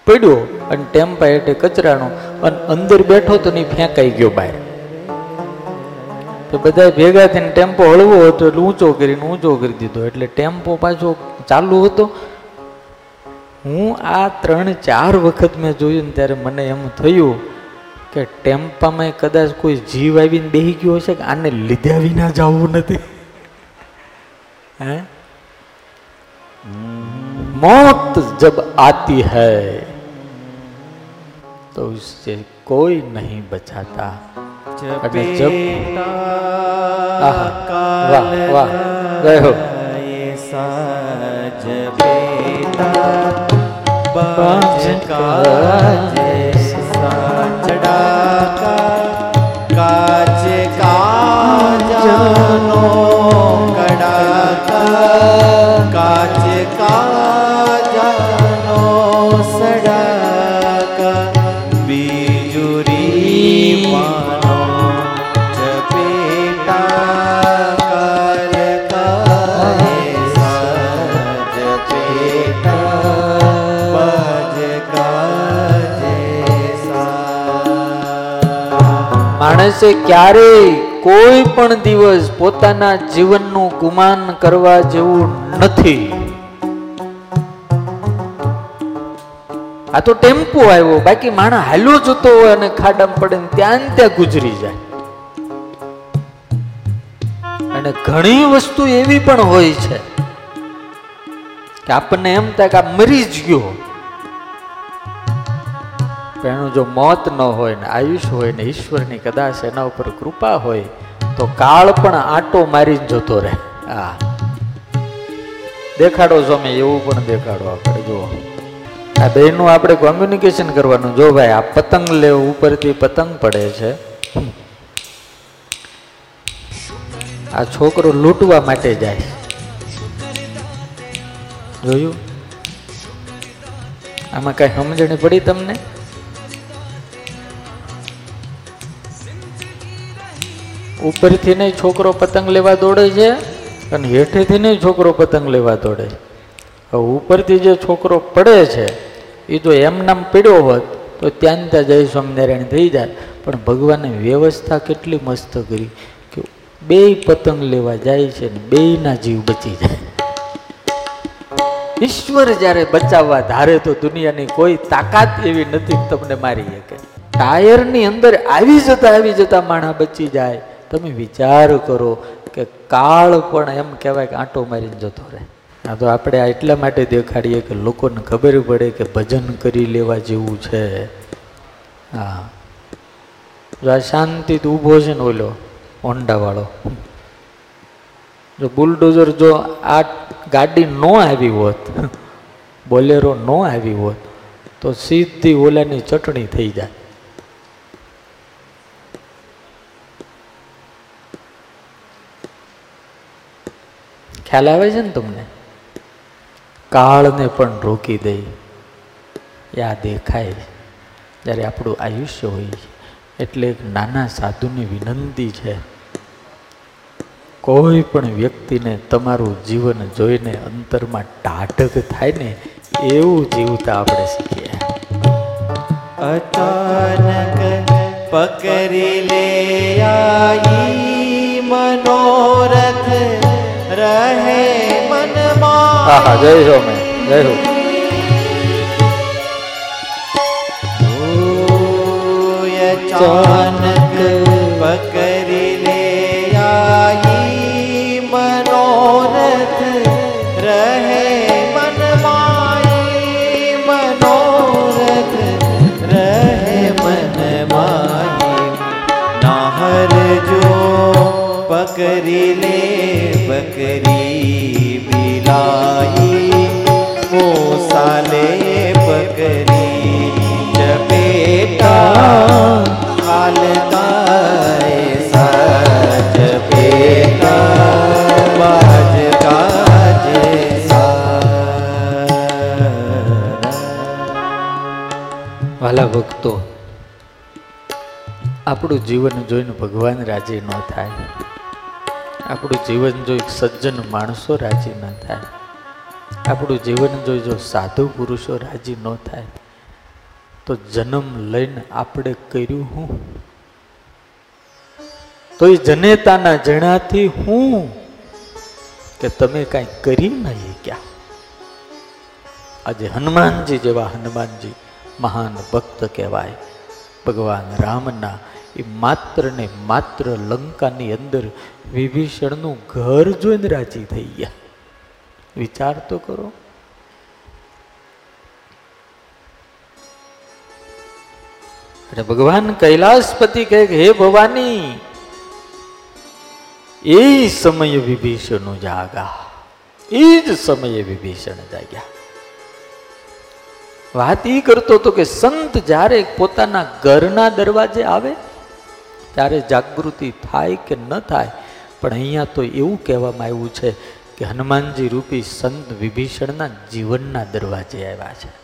પડ્યો અને ટેમ્પા એટલે કચરાનો અને અંદર બેઠો તો નહીં ફેંકાઈ ગયો બહાર. તો બધા ભેગા થઈને ટેમ્પો હળવો હતો એટલે ઊંચો કરીને ઊંચો કરી દીધો. એટલે ટેમ્પો પાછો ચાલુ હતો. હું આ ત્રણ ચાર વખત મેં જોયું ને ત્યારે મને એમ થયું કે ટેમ્પામાં કદાચ કોઈ જીવ આવીને બેહી ગયો હશે કે આને લીધા વિના જવું નથી? હે? મોત જબ આતી હૈ તો ઉસસે કોઈ નહીં બચાતા. એટલે જબ વાહ વાહ ગયો. સાજ બેટા બાજ કાજ માણસે ક્યારેય કોઈ પણ દિવસ પોતાના જીવનનું ગુમાન કરવા જેવું નથી. આ તો ટેમ્પો આવ્યો, બાકી માણસ હાલ્યો જતો હોય અને ખાડામાં પડે ત્યાં ત્યાં ગુજરી જાય. અને ઘણી વસ્તુ એવી પણ હોય છે કે આપણને એમ થાય કે આ મરી જ ગયો. પણ જો મોત ન હોય ને આયુષ હોય ને ઈશ્વરની કદાચ એના ઉપર કૃપા હોય, તો કાળ પણ આંટો મારી જ જતો રહે. હા. દેખાડો સ્વામી, એવું પણ દેખાડો આપણે, જુઓ. આ બેનું આપણે કોમ્યુનિકેશન કરવાનું. જો ભાઈ, આ પતંગ લે, ઉપરથી પતંગ પડે છે. આ છોકરો લૂંટવા માટે જાય. જોયું? આમાં કઈ સમજણ પડી તમને? ઉપરથી નહીં છોકરો પતંગ લેવા દોડે છે અને હેઠેથી નહીં છોકરો પતંગ લેવા દોડે. હવે ઉપરથી જે છોકરો પડે છે એ જો એમ નામ પીડ્યો હોત, તો ત્યાં ત્યાં જય સ્વામિનારાયણ થઈ જાય. પણ ભગવાને વ્યવસ્થા કેટલી મસ્ત કરી કે બે પતંગ લેવા જાય છે ને બેયના જીવ બચી જાય. ઈશ્વર જ્યારે બચાવવા ધારે તો દુનિયાની કોઈ તાકાત એવી નથી તમને મારી શકે. ટાયરની અંદર આવી જતા આવી જતા માણા બચી જાય. તમે વિચાર કરો કે કાળ પણ એમ કહેવાય કે આંટો મારીને જતો રહે. આ તો આપણે આ એટલા માટે દેખાડીએ કે લોકોને ખબર પડે કે ભજન કરી લેવા જેવું છે. હા. જો આ શાંતિથી ઊભો છે ને ઓલો હોન્ડાવાળો. જો બુલડોઝર જો આ ગાડી ન આવી હોત, બોલેરો ન આવી હોત, તો સીધી ઓલાની ચટણી થઈ જાય ખ્યાલ આવે છે ને તમને? કાળને પણ રોકી દે, યા દેખાય. જ્યારે આપણું આયુષ્ય હોય એટલે એક નાના સાધુની વિનંતી છે. કોઈ પણ વ્યક્તિને તમારું જીવન જોઈને અંતરમાં ટાઢક થાય ને, એવું જીવતા આપણે શીખીએ. અચાનક પકડી લે આઈ મનોરથ રહે મનમાં હા હા જય હો મેં જય હો ઓય અચાનક પકડી લે આઈ મનોરથ રહે મનમાઈ મનોરથ રહે મનમાઈ નાહર જો પકડી બકરી બિલાઈ મોસાલે પકડી ચપેટા ભક્તો આપણું જીવન જોઈને ભગવાન રાજી ન થાય. આપણું જીવન જોઈ સજ્જન માણસો રાજી ન થાય, આપણું જીવન જોઈ જો સાધુ પુરુષો રાજી ન થાય, તો જન્મ લઈને આપણે કર્યું હું? તો એ જનેતાના જણાથી હું કે તમે કાંઈ કરી નહીં ક્યાં? આજે હનુમાનજી જેવા હનુમાનજી મહાન ભક્ત કહેવાય, ભગવાન રામના એ માત્ર ને માત્ર લંકાની અંદર વિભીષણનું ઘર જોઈને રાજી થઈ ગયા. વિચાર તો કરો. અને ભગવાન કૈલાસપતિ કહે હે ભવાની, એ સમયે વિભીષણ જાગા એ જ સમયે વિભીષણ જાગ્યા. વાત એ કરતો હતો કે સંત જ્યારે પોતાના ઘરના દરવાજે આવે ત્યારે જાગૃતિ થાય કે ન થાય? પણ અહીંયા તો એવું કહેવામાં આવ્યું છે કે હનુમાનજી રૂપી સંત વિભીષણના જીવનના દરવાજે આવ્યા છે.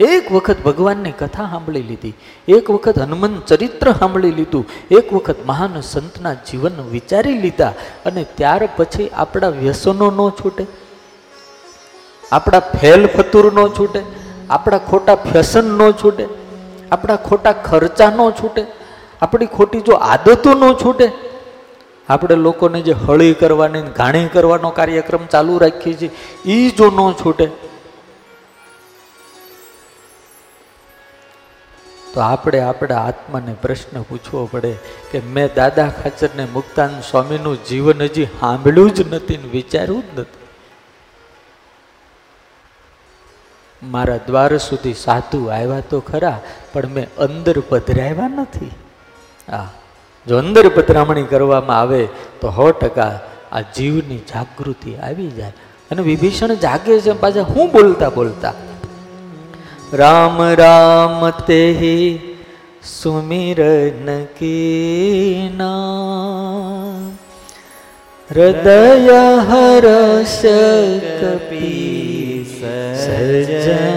એક વખત ભગવાનની કથા સાંભળી લીધી, એક વખત હનુમાન ચરિત્ર સાંભળી લીધું, એક વખત મહાન સંતના જીવન વિચારી લીધા અને ત્યાર પછી આપણા વ્યસનો ન છૂટે, આપણા ફેલ ફતુર ન છૂટે, આપણા ખોટા ફેશન ન છૂટે, આપણા ખોટા ખર્ચા ન છૂટે આપણી ખોટી જો આદતો ન છૂટે, આપણે લોકોને જે હળી કરવાની ઘાણી કરવાનો કાર્યક્રમ ચાલુ રાખીએ છીએ એ જો ન છૂટે, તો આપણે આપણા આત્માને પ્રશ્ન પૂછવો પડે કે મેં દાદા ખાચરને મુક્તાન સ્વામીનું જીવન હજી સાંભળ્યું જ નથી ને વિચાર્યું જ નથી. મારા દ્વાર સુધી સાધુ આવ્યા તો ખરા, પણ મેં અંદર પધરાવ્યા નથી. હા. જો અંદર પતરામણી કરવામાં આવે, તો સો ટકા આ જીવની જાગૃતિ આવી જાય. અને વિભીષણ જાગે છે પાછા હું બોલતા બોલતા, રામ રામ તે સુમિરન કીના હૃદય હરસ કપી સજન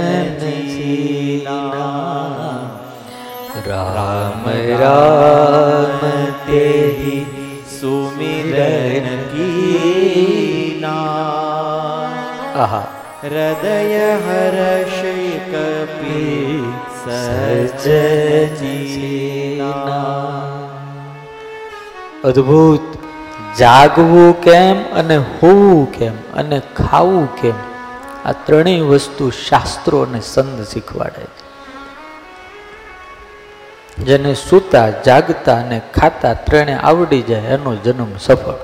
રામ રામ તે સુમિરન કીના. આહા. હૃદય હર્ષ કપી સજજીના અદ્ભુત. જાગવું કેમ અને હોવું કેમ અને ખાવું કેમ? આ ત્રણેય વસ્તુ શાસ્ત્રો અને સંત શીખવાડે છે. જેને સૂતા, જાગતા અને ખાતા ત્રણે આવડી જાય એનો જન્મ સફળ.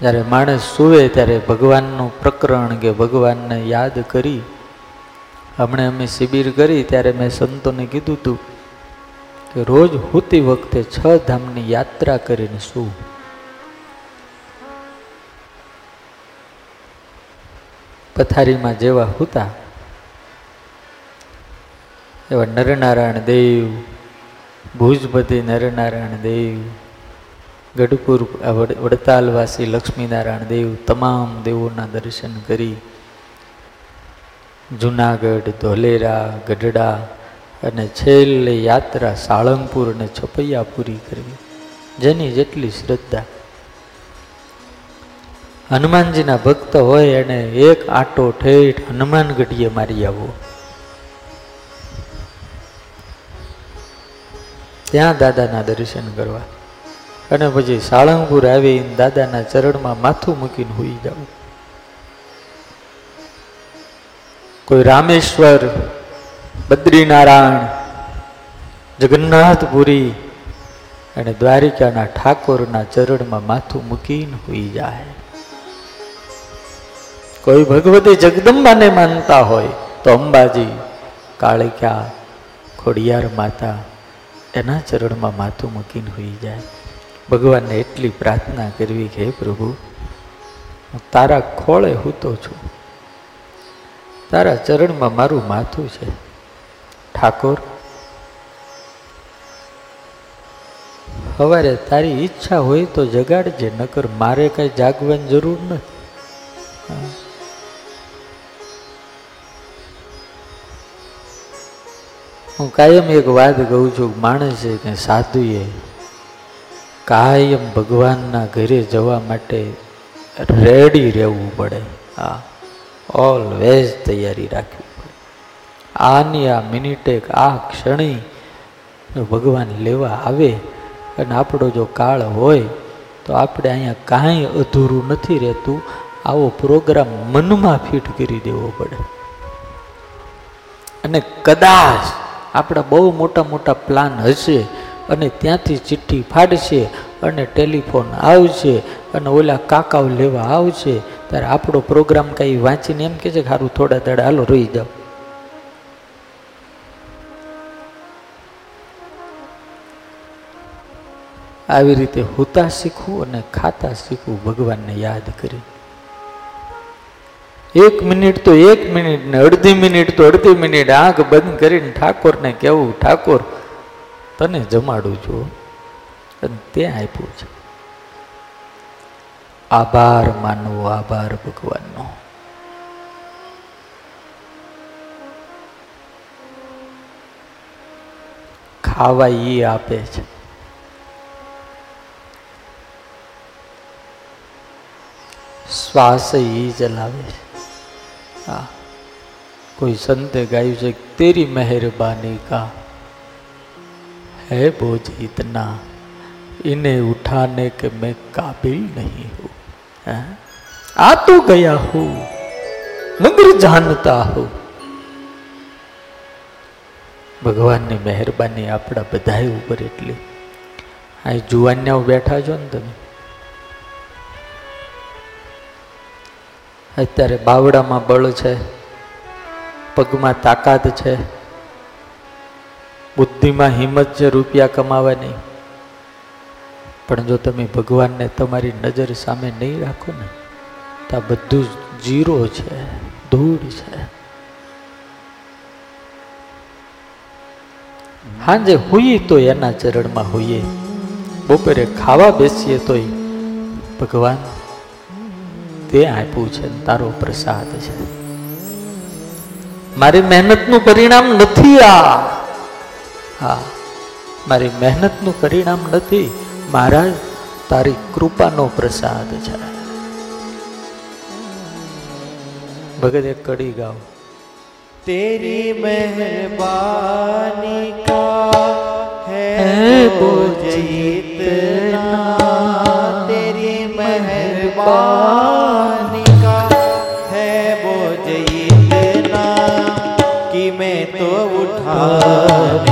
જ્યારે માણસ સૂવે ત્યારે ભગવાનનું પ્રકરણ કે ભગવાનને યાદ કરી, હમણે અમે શિબિર કરી ત્યારે મેં સંતોને કીધું હતું કે રોજ હોતી વખતે છ ધામની યાત્રા કરીને શું પથારીમાં જેવા હતા એવા નરનારાયણ દેવ, ભુજપતિ નરનારાયણ દેવ, ગઢપુર વડતાલવાસી લક્ષ્મીનારાયણ દેવ તમામ દેવોના દર્શન કરી જુનાગઢ, ધોલેરા, ગઢડા અને છેલ્લે યાત્રા સાળંગપુર અને છપૈયા પૂરી કરવી જેની જેટલી શ્રદ્ધા. હનુમાનજીના ભક્ત હોય એને એક આટો ઠેઠ હનુમાનગઢીએ મારી આવો. ત્યાં દાદાના દર્શન કરવા. અને પછી સાળંગપુર આવી દાદાના ચરણમાં માથું મૂકીને હોઈ જવું કોઈ રામેશ્વર, બદ્રીનારાયણ, જગન્નાથપુરી અને દ્વારિકાના ઠાકોરના ચરણમાં માથું મૂકીને હોઈ જાય. કોઈ ભગવતી જગદંબાને માનતા હોય તો અંબાજી, કાળિકા, ખોડિયાર માતા એના ચરણમાં માથું મૂકીને હોઈ જાય. ભગવાનને એટલી પ્રાર્થના કરવી કે પ્રભુ, હું તારા ખોળે હૂતો છું. તારા ચરણમાં મારું માથું છે. ઠાકોર સવારે તારી ઈચ્છા હોય તો જગાડજે, નકર મારે કાંઈ જાગવાની જરૂર નથી. હા. કાયમ એક વાત કહું છું, માણસ કે સાધુએ કાયમ ભગવાનના ઘરે જવા માટે રેડી રહેવું પડે. હા ઓલવેઝ તૈયારી રાખવી પડે. આની આ મિનિટે આ ક્ષણે ભગવાન લેવા આવે અને આપણો જો કાળ હોય તો આપણે અહીંયા કાંઈ અધૂરું નથી રહેતું. આવો પ્રોગ્રામ મનમાં ફિટ કરી દેવો પડે. અને કદાચ આપણા બહુ મોટા મોટા પ્લાન હશે અને ત્યાંથી ચિઠ્ઠી ફાડશે અને ટેલિફોન આવશે અને ઓલા કાકાઓ લેવા આવશે, ત્યારે આપણો પ્રોગ્રામ કંઈ વાંચીને એમ કે છે કે સારું થોડા દાડા હાલો રહી જાઓ. આવી રીતે હોતા શીખવું અને ખાતા શીખવું ભગવાનને યાદ કરી. એક મિનિટ તો એક મિનિટ ને અડધી મિનિટ તો અડધી મિનિટ આંખ બંધ કરીને ઠાકોરને કહેવું, ઠાકોર, તને જમાડું છું. તે આપ્યું છે. આભાર માનવો, આભાર ભગવાનનો. ખાવા એ આપે છે. શ્વાસ એ ચલાવે છે. હા કોઈ સંતે ગાયું છે તેરી મહેરબાની કા है बोझ इतना इन्हें उठाने के मैं काबिल नहीं हूं हैं? आ तो गया हूं मगर जानता हूं ભગવાનની મહેરબાની આપણા બધા ઉપર એટલી આ જુવાન્યાઓ બેઠા છો ને તમે અત્યારે બાવડામાં બળ છે, પગમાં તાકાત છે, બુદ્ધિમાં હિંમત છે રૂપિયા કમાવાની. પણ જો તમે ભગવાનને તમારી નજર સામે નહીં રાખો ને, તો આ બધું જીરો છે, ધૂળ છે. હાંજે હોઈએ તો એના ચરણમાં હોઈએ. બપોરે ખાવા બેસીએ તોય ભગવાન તે આપ્યું છે તારો પ્રસાદ છે. મારી મહેનતનું પરિણામ નથી આ. હા મારી મહેનતનું પરિણામ નથી મારા તારી કૃપાનો પ્રસાદ છે. ભગત એક કડી ગાઓ. તેરી મહેરબાની કા હે બોજીતના मेहरबानी का है बोझ इतना कि मैं तो उठाने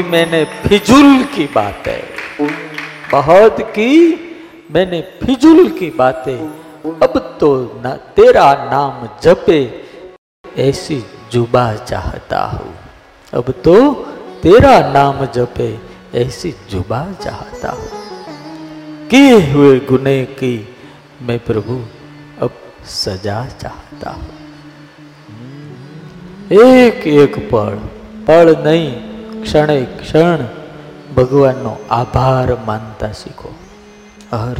की मैंने फिजुल की बातें। बहुत की मैंने फिजुल की बातें। अब तो ना तेरा नाम जपे, ऐसी जुबा चाहता हूँ। अब तो तेरा नाम जपे, ऐसी जुबा चाहता हूँ। किए हुए गुने की मैं प्रभु अब सजा चाहता हूँ। एक एक पढ़ पढ़ नहीं ક્ષણે ક્ષણ ભગવાનનો આભાર માનતા શીખો. હર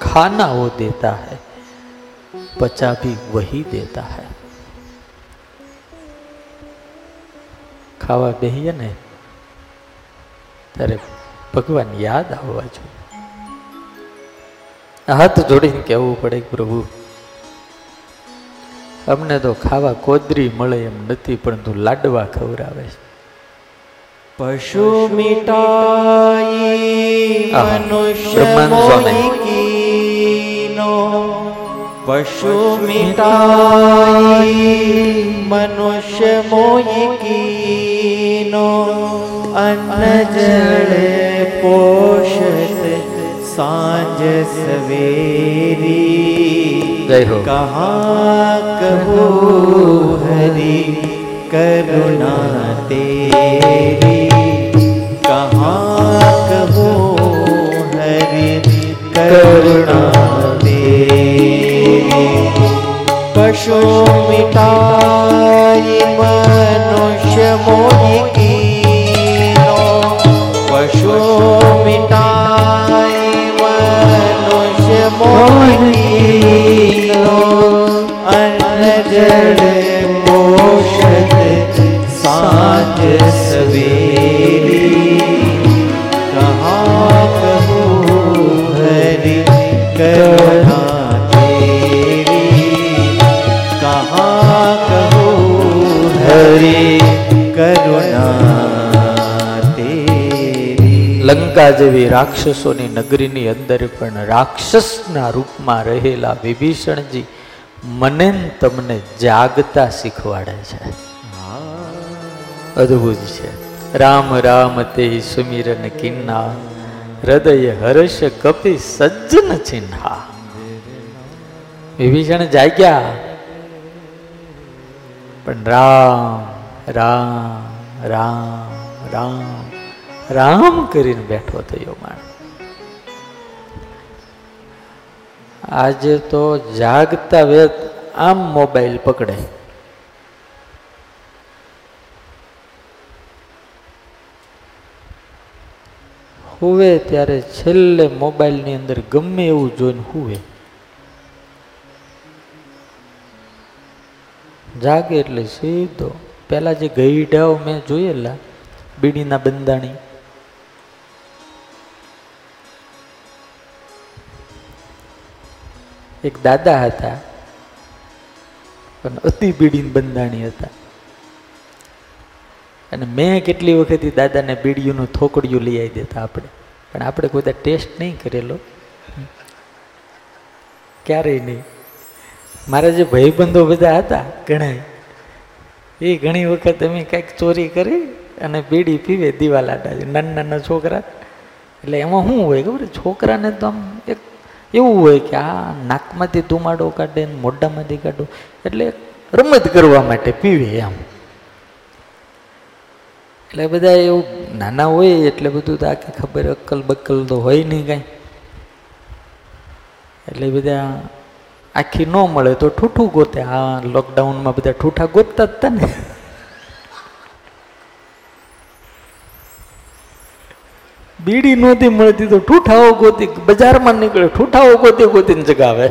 ખાના વો દેતા હૈ પચા ભી વહી દેતા હૈ. ખાવા બેહીએ ને, ત્યારે ભગવાન યાદ આવવા જોઈએ. હાથ જોડીને કહેવું પડે પ્રભુ અમને તો ખાવા કોદરી મળે એમ નથી પરંતુ લાડવા ખવડાવે છે. પશુ મિટાઈ મનુષ્ય પશુ મિટાઈ મનુષ્ય મોયકીનો અન્ન જળ પોષત સાંજ સવેરી. જય હો કહા કહો હરી કરુણા તેરી કહા કહો હરી કરુણા તેરી પશુ મિટા લંકા જેવી રાક્ષસોની નગરીની અંદર પણ રાક્ષસના રૂપમાં રહેલા વિભીષણજી મને તમને જાગતા શીખવાડે છે. અદ્ભુત છે. રામ રામ તે સુમિરન કિન્ના હૃદય હર્ષ કપી સજ્જન ચિન્હા. વિભીષણ જાગ્યા. પણ રામ રામ રામ રામ. રામ કરીને બેઠો થયો માણ આજે તો જાગતા વેદ આમ મોબાઈલ પકડે હુવે ત્યારે છેલ્લે મોબાઈલની અંદર ગમે એવું જોઈને હુવે. જાગે એટલે સીધો. પેલા જે ગઈઢાઓ મેં જોયેલા, બીડીના બંધાણી એક દાદા હતા. પણ અતિ બીડીન બંધાણી હતા. અને મેં કેટલી વખત દાદાને બીડીઓનું થોકડિયું લઈ આવી દેતા આપણે. પણ આપણે કોઈ ટેસ્ટ નહીં કરેલો. ક્યારેય નહીં. મારા જે ભાઈબંધો બધા હતા ઘણા એ ઘણી વખત અમે કંઈક ચોરી કરી અને બીડી પીવે દીવાલાટા નાના નાના છોકરા. એટલે એમાં શું હોય ખબર? છોકરાને તો આમ એવું હોય કે આ નાકમાંથી ધુમાડો કાઢે મોઢામાંથી કાઢો. એટલે રમત કરવા માટે પીવે એમ. એટલે બધા એવું નાના હોય એટલે બધું તો આખી ખબર અક્કલ બક્કલ તો હોય નહીં કાંઈ. એટલે બધા આખી ન મળે તો ઠૂઠું ગોતે. આ લોકડાઉનમાં બધા ઠૂઠા ગોતતા જ હતા ને. બીડી નહોતી મળતી તો ઠૂઠાઓ ગોતી, બજારમાં નીકળે, ઠૂઠાઓ ગોતી ગોતીને જગાવે.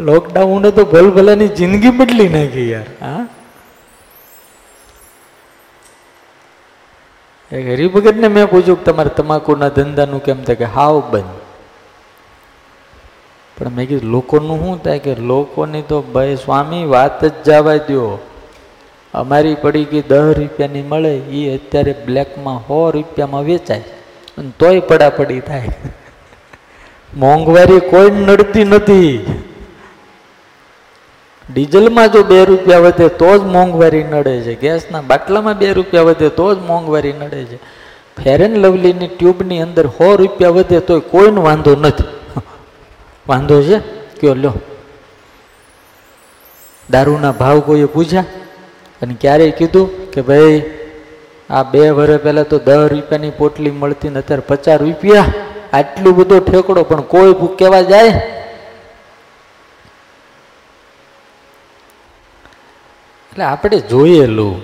લોકડાઉને તો ભલભલાની જિંદગી બદલી નાખી યાર, હા? એક હરિભગતને મેં પૂછ્યું કે તમારે તમાકુના ધંધાનું કેમ થાય? કે હાવ બંધ. પણ મેં કીધું, લોકોનું શું થાય? કે લોકોની તો ભાઈ સ્વામી વાત જ જવા દો અમારી પડી ગઈ દસ રૂપિયાની મળે એ અત્યારે બ્લેકમાં સો રૂપિયામાં વેચાય. અને તોય પડાપડી થાય. મોંઘવારી કોઈ નડતી નથી. ડીઝલમાં જો બે રૂપિયા વધે તો જ મોંઘવારી નડે છે. ગેસના બાટલામાં બે રૂપિયા વધે તો જ મોંઘવારી નડે છે. ફેર એન્ડ લવલીની ટ્યુબની અંદર સો રૂપિયા વધે તોય કોઈનો વાંધો નથી. વાંધો છે? કયો લ્યો. દારૂના ભાવ કોઈએ પૂછ્યા? અને ક્યારેય કીધું કે ભાઈ, આ બે વર્ષ પહેલાં તો દસ રૂપિયાની પોટલી મળતી ને અત્યારે પચાસ રૂપિયા. આટલું બધો ઠેકડો, પણ કોઈ ભૂખ કહેવા જાય? એટલે આપણે જોયેલું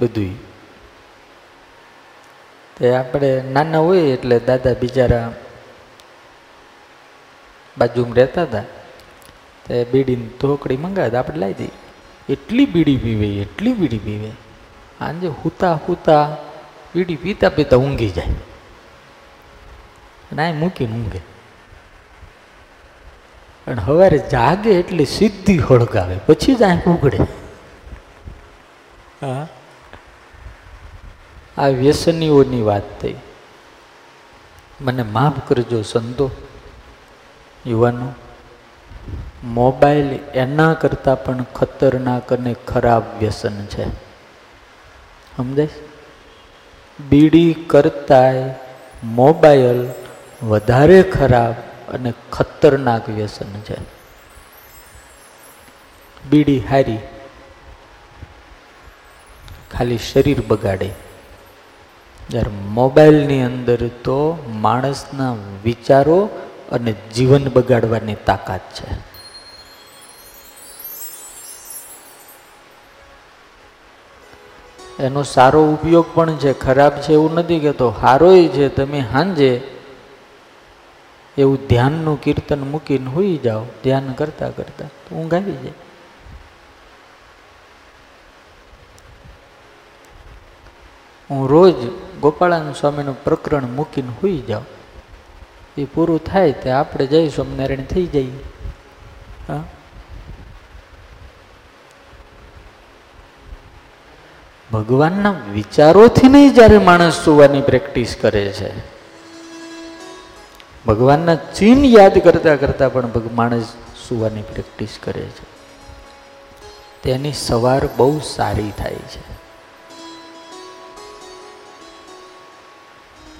બધું તે આપણે નાના હોય એટલે દાદા બિચારા બાજુમાં રહેતા હતા. તે બીડીની થોકડી મંગાવે આપણે લાવી દઈએ એટલી બીડી પીવે એટલી બીડી પીવે. સાંજે હુતા હુતા બીડી પીતા પીતા ઊંઘી જાય. અને આ મૂકીને ઊંઘે. અને સવારે જાગે એટલે સીધી હળગાવે પછી જ આંખ ઉઘડે. હા? આ વ્યસનીઓની વાત થઈ. મને માફ કરજો સંતો યુવાનો. મોબાઈલ એના કરતાં પણ ખતરનાક અને ખરાબ વ્યસન છે. સમજાય? બીડી કરતાંય મોબાઈલ વધારે ખરાબ અને ખતરનાક વ્યસન છે. બીડી હારી. ખાલી શરીર બગાડે. જ્યારે મોબાઈલની અંદર તો માણસના વિચારો અને જીવન બગાડવાની તાકાત છે. એનો સારો ઉપયોગ પણ છે, ખરાબ છે એવું નથી કહેતો. સારોય છે, તમે હાંજે એવું ધ્યાનનું કીર્તન મૂકીને હોઈ જાઓ, ધ્યાન કરતાં કરતાં. તો ઊંઘ આવી જાય. હું રોજ ગોપાળાનંદ સ્વામીનું પ્રકરણ મૂકીને હોઈ જાઉં. એ પૂરું થાય તે આપણે જઈશું સ્વામિનારાયણ થઈ જઈએ. હા? ભગવાનના વિચારોથી નહીં જ્યારે માણસ સુવાની પ્રેક્ટિસ કરે છે. ભગવાનના ચિહ્ન યાદ કરતા કરતા પણ માણસ સુવાની પ્રેક્ટિસ કરે છે. તેની સવાર બહુ સારી થાય છે.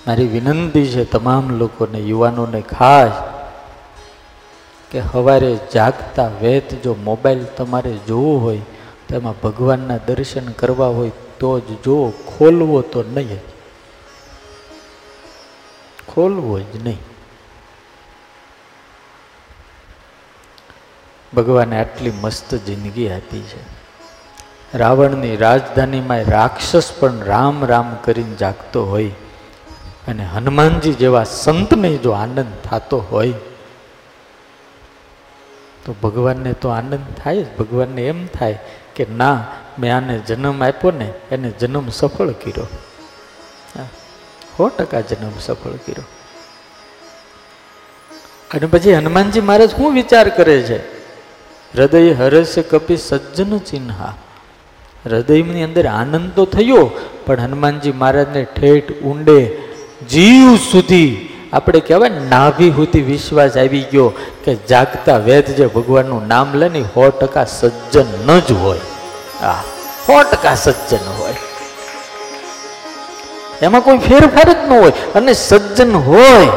મારી વિનંતી છે તમામ લોકોને, યુવાનોને ખાસ, કે સવારે જાગતા વેત, જો મોબાઈલ તમારે જોવો હોય તો એમાં ભગવાનના દર્શન કરવા હોય તો જ જો ખોલવો તો નહીં ખોલવો જ નહીં. ભગવાને આટલી મસ્ત જિંદગી આપી છે. રાવણની રાજધાનીમાં રાક્ષસ પણ રામ રામ કરીને જાગતો હોય અને હનુમાનજી જેવા સંતને જો આનંદ થતો હોય, તો ભગવાનને તો આનંદ થાય જ. ભગવાનને એમ થાય કે ના, મેં આને જન્મ આપ્યો ને, એને જન્મ સફળ કર્યો. સો ટકા જન્મ સફળ કર્યો. અને પછી હનુમાનજી મહારાજ શું વિચાર કરે છે? હૃદય હરસ્ય કપી સજ્જન ચિહ્ના હૃદયની અંદર આનંદ તો થયો, પણ હનુમાનજી મહારાજને ઠેઠ ઊંડે જીવ સુધી આપણે કહેવાય નાભી સુધી વિશ્વાસ આવી ગયો કે જાગતા વેદ જે ભગવાનનું નામ લે ને, સો ટકા સજ્જન જ હોય. હા સો ટકા સજ્જન હોય. એમાં કોઈ ફેરફાર જ ન હોય. અને સજ્જન હોય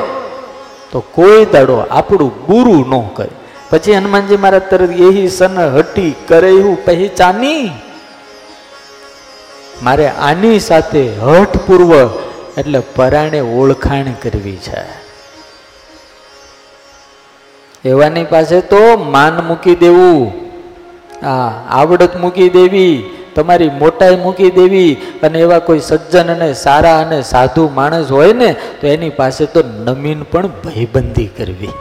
તો કોઈ દાડો આપણું ગુરુ ન કરે. પછી હનુમાનજી મારા તરત એહી સન હટી કરે એવું પહેચાની. મારે આની સાથે હઠપૂર્વક એટલે પરાણે ઓળખાણ કરવી છે. એવાની પાસે તો માન મૂકી દેવું, આ આવડત મૂકી દેવી, તમારી મોટાઈ મૂકી દેવી, અને એવા કોઈ સજ્જન અને સારા અને સાધુ માણસ હોય ને, તો એની પાસે તો નમીન પણ ભયબંધી કરવી.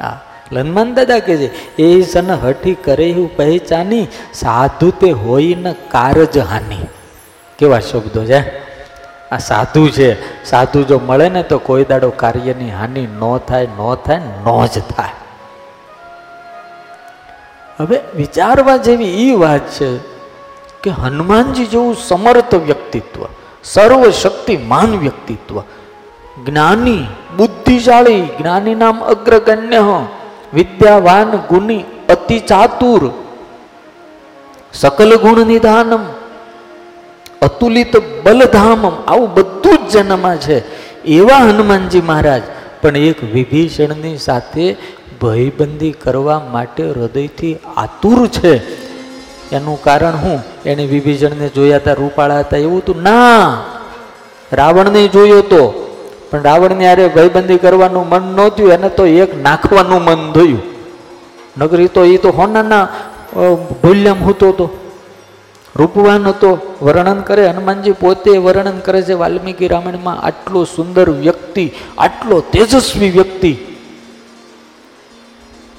આ લનમાન દાદા કે છે, એ સન હઠી કરે એવું પહેચાની, સાધુ તે હોય ને કારજ હાની. કેવા શબ્દો છે? આ સાધુ છે. સાધુ જો મળે ને તો કોઈ દાડો કાર્યની હાનિ ન થાય ન થાય, ન જ થાય. હવે વિચારવા જેવી એ વાત છે કે હનુમાનજી જેવું સમર્થ વ્યક્તિત્વ, સર્વશક્તિમાન વ્યક્તિત્વ, જ્ઞાની, બુદ્ધિશાળી, જ્ઞાની નામ અગ્રગણ્ય, વિદ્યાવાન ગુણી અતિ ચાતુર, સકલ ગુણ નિધાનમ અતુલિત બલધામમ. આવું બધું જ જન્મમાં છે. એવા હનુમાનજી મહારાજ, પણ એક વિભીષણની સાથે ભયબંધી કરવા માટે હૃદયથી આતુર છે. એનું કારણ હું? એને વિભીષણને જોયા હતા, રૂપાળા હતા, એવું હતું ના. રાવણને જોયો તો. પણ રાવણને અરે ભયબંધી કરવાનું મન નહોતું, એને તો એક નાખવાનું મન થયું. નગરી તો એ તો હોનાના ઢોલિયામ હોતો હતો રૂપવાન હતો વર્ણન કરે, હનુમાનજી પોતે વર્ણન કરે છે વાલ્મીકી રામાયણમાં, આટલો સુંદર વ્યક્તિ, આટલો તેજસ્વી વ્યક્તિ.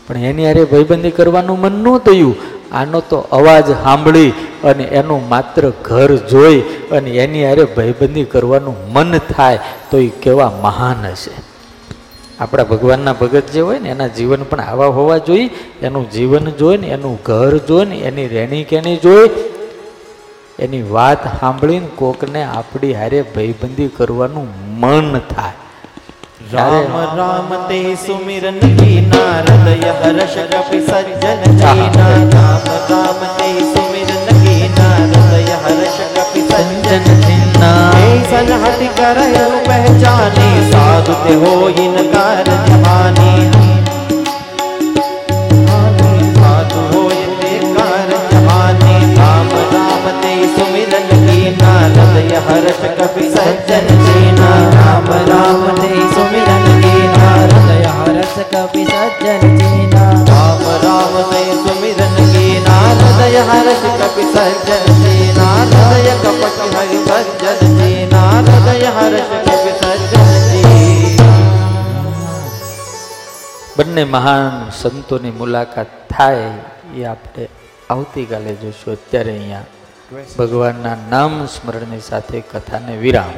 પણ એની હારે ભાઈબંધી કરવાનું મન ન થયું. આનો તો અવાજ સાંભળી અને એનું માત્ર ઘર જોઈ અને એની હારે ભાઈબંધી કરવાનું મન થાય, તો એ કેવા મહાન હશે. આપણા ભગવાનના ભગત જે હોય ને, એના જીવન પણ આવા હોવા જોઈએ. એનું જીવન જોઈને એનું ઘર જોઈને એની રહેણી કેણી જોઈ એની વાત સાંભળીને કોકને આપણી હારે ભયબંધી કરવાનું મન થાય. રામ રામ તે સુમિરન વીના હૃદય હર્ષ કપિ સજ્જન જૈના રામ રામ તે સુમિરન વીના હૃદય હર્ષ કપિ સજ્જન જૈના સનહતિ કરયો પહેચાની સાધુ તે હોઈ નકાર જવાની જય હર્ષ કપિ સજ્જન જીના રામ રામ તે સુમિરન ગીના હૃદય હર્ષ કપિ સજ્જન જીના રામ રામ તે સુમિરન ગીના હૃદય હર્ષ કપિ સજ્જન જીના હૃદય કપટ હરિ સજ્જન જીના હૃદય હર્ષ કપિ સજ્જન બંને મહાન સંતોની મુલાકાત થાય એ આપણે આવતીકાલે જોશું અત્યારે અહીંયા. ભગવાનના નામ સ્મરણની સાથે કથાને વિરામ.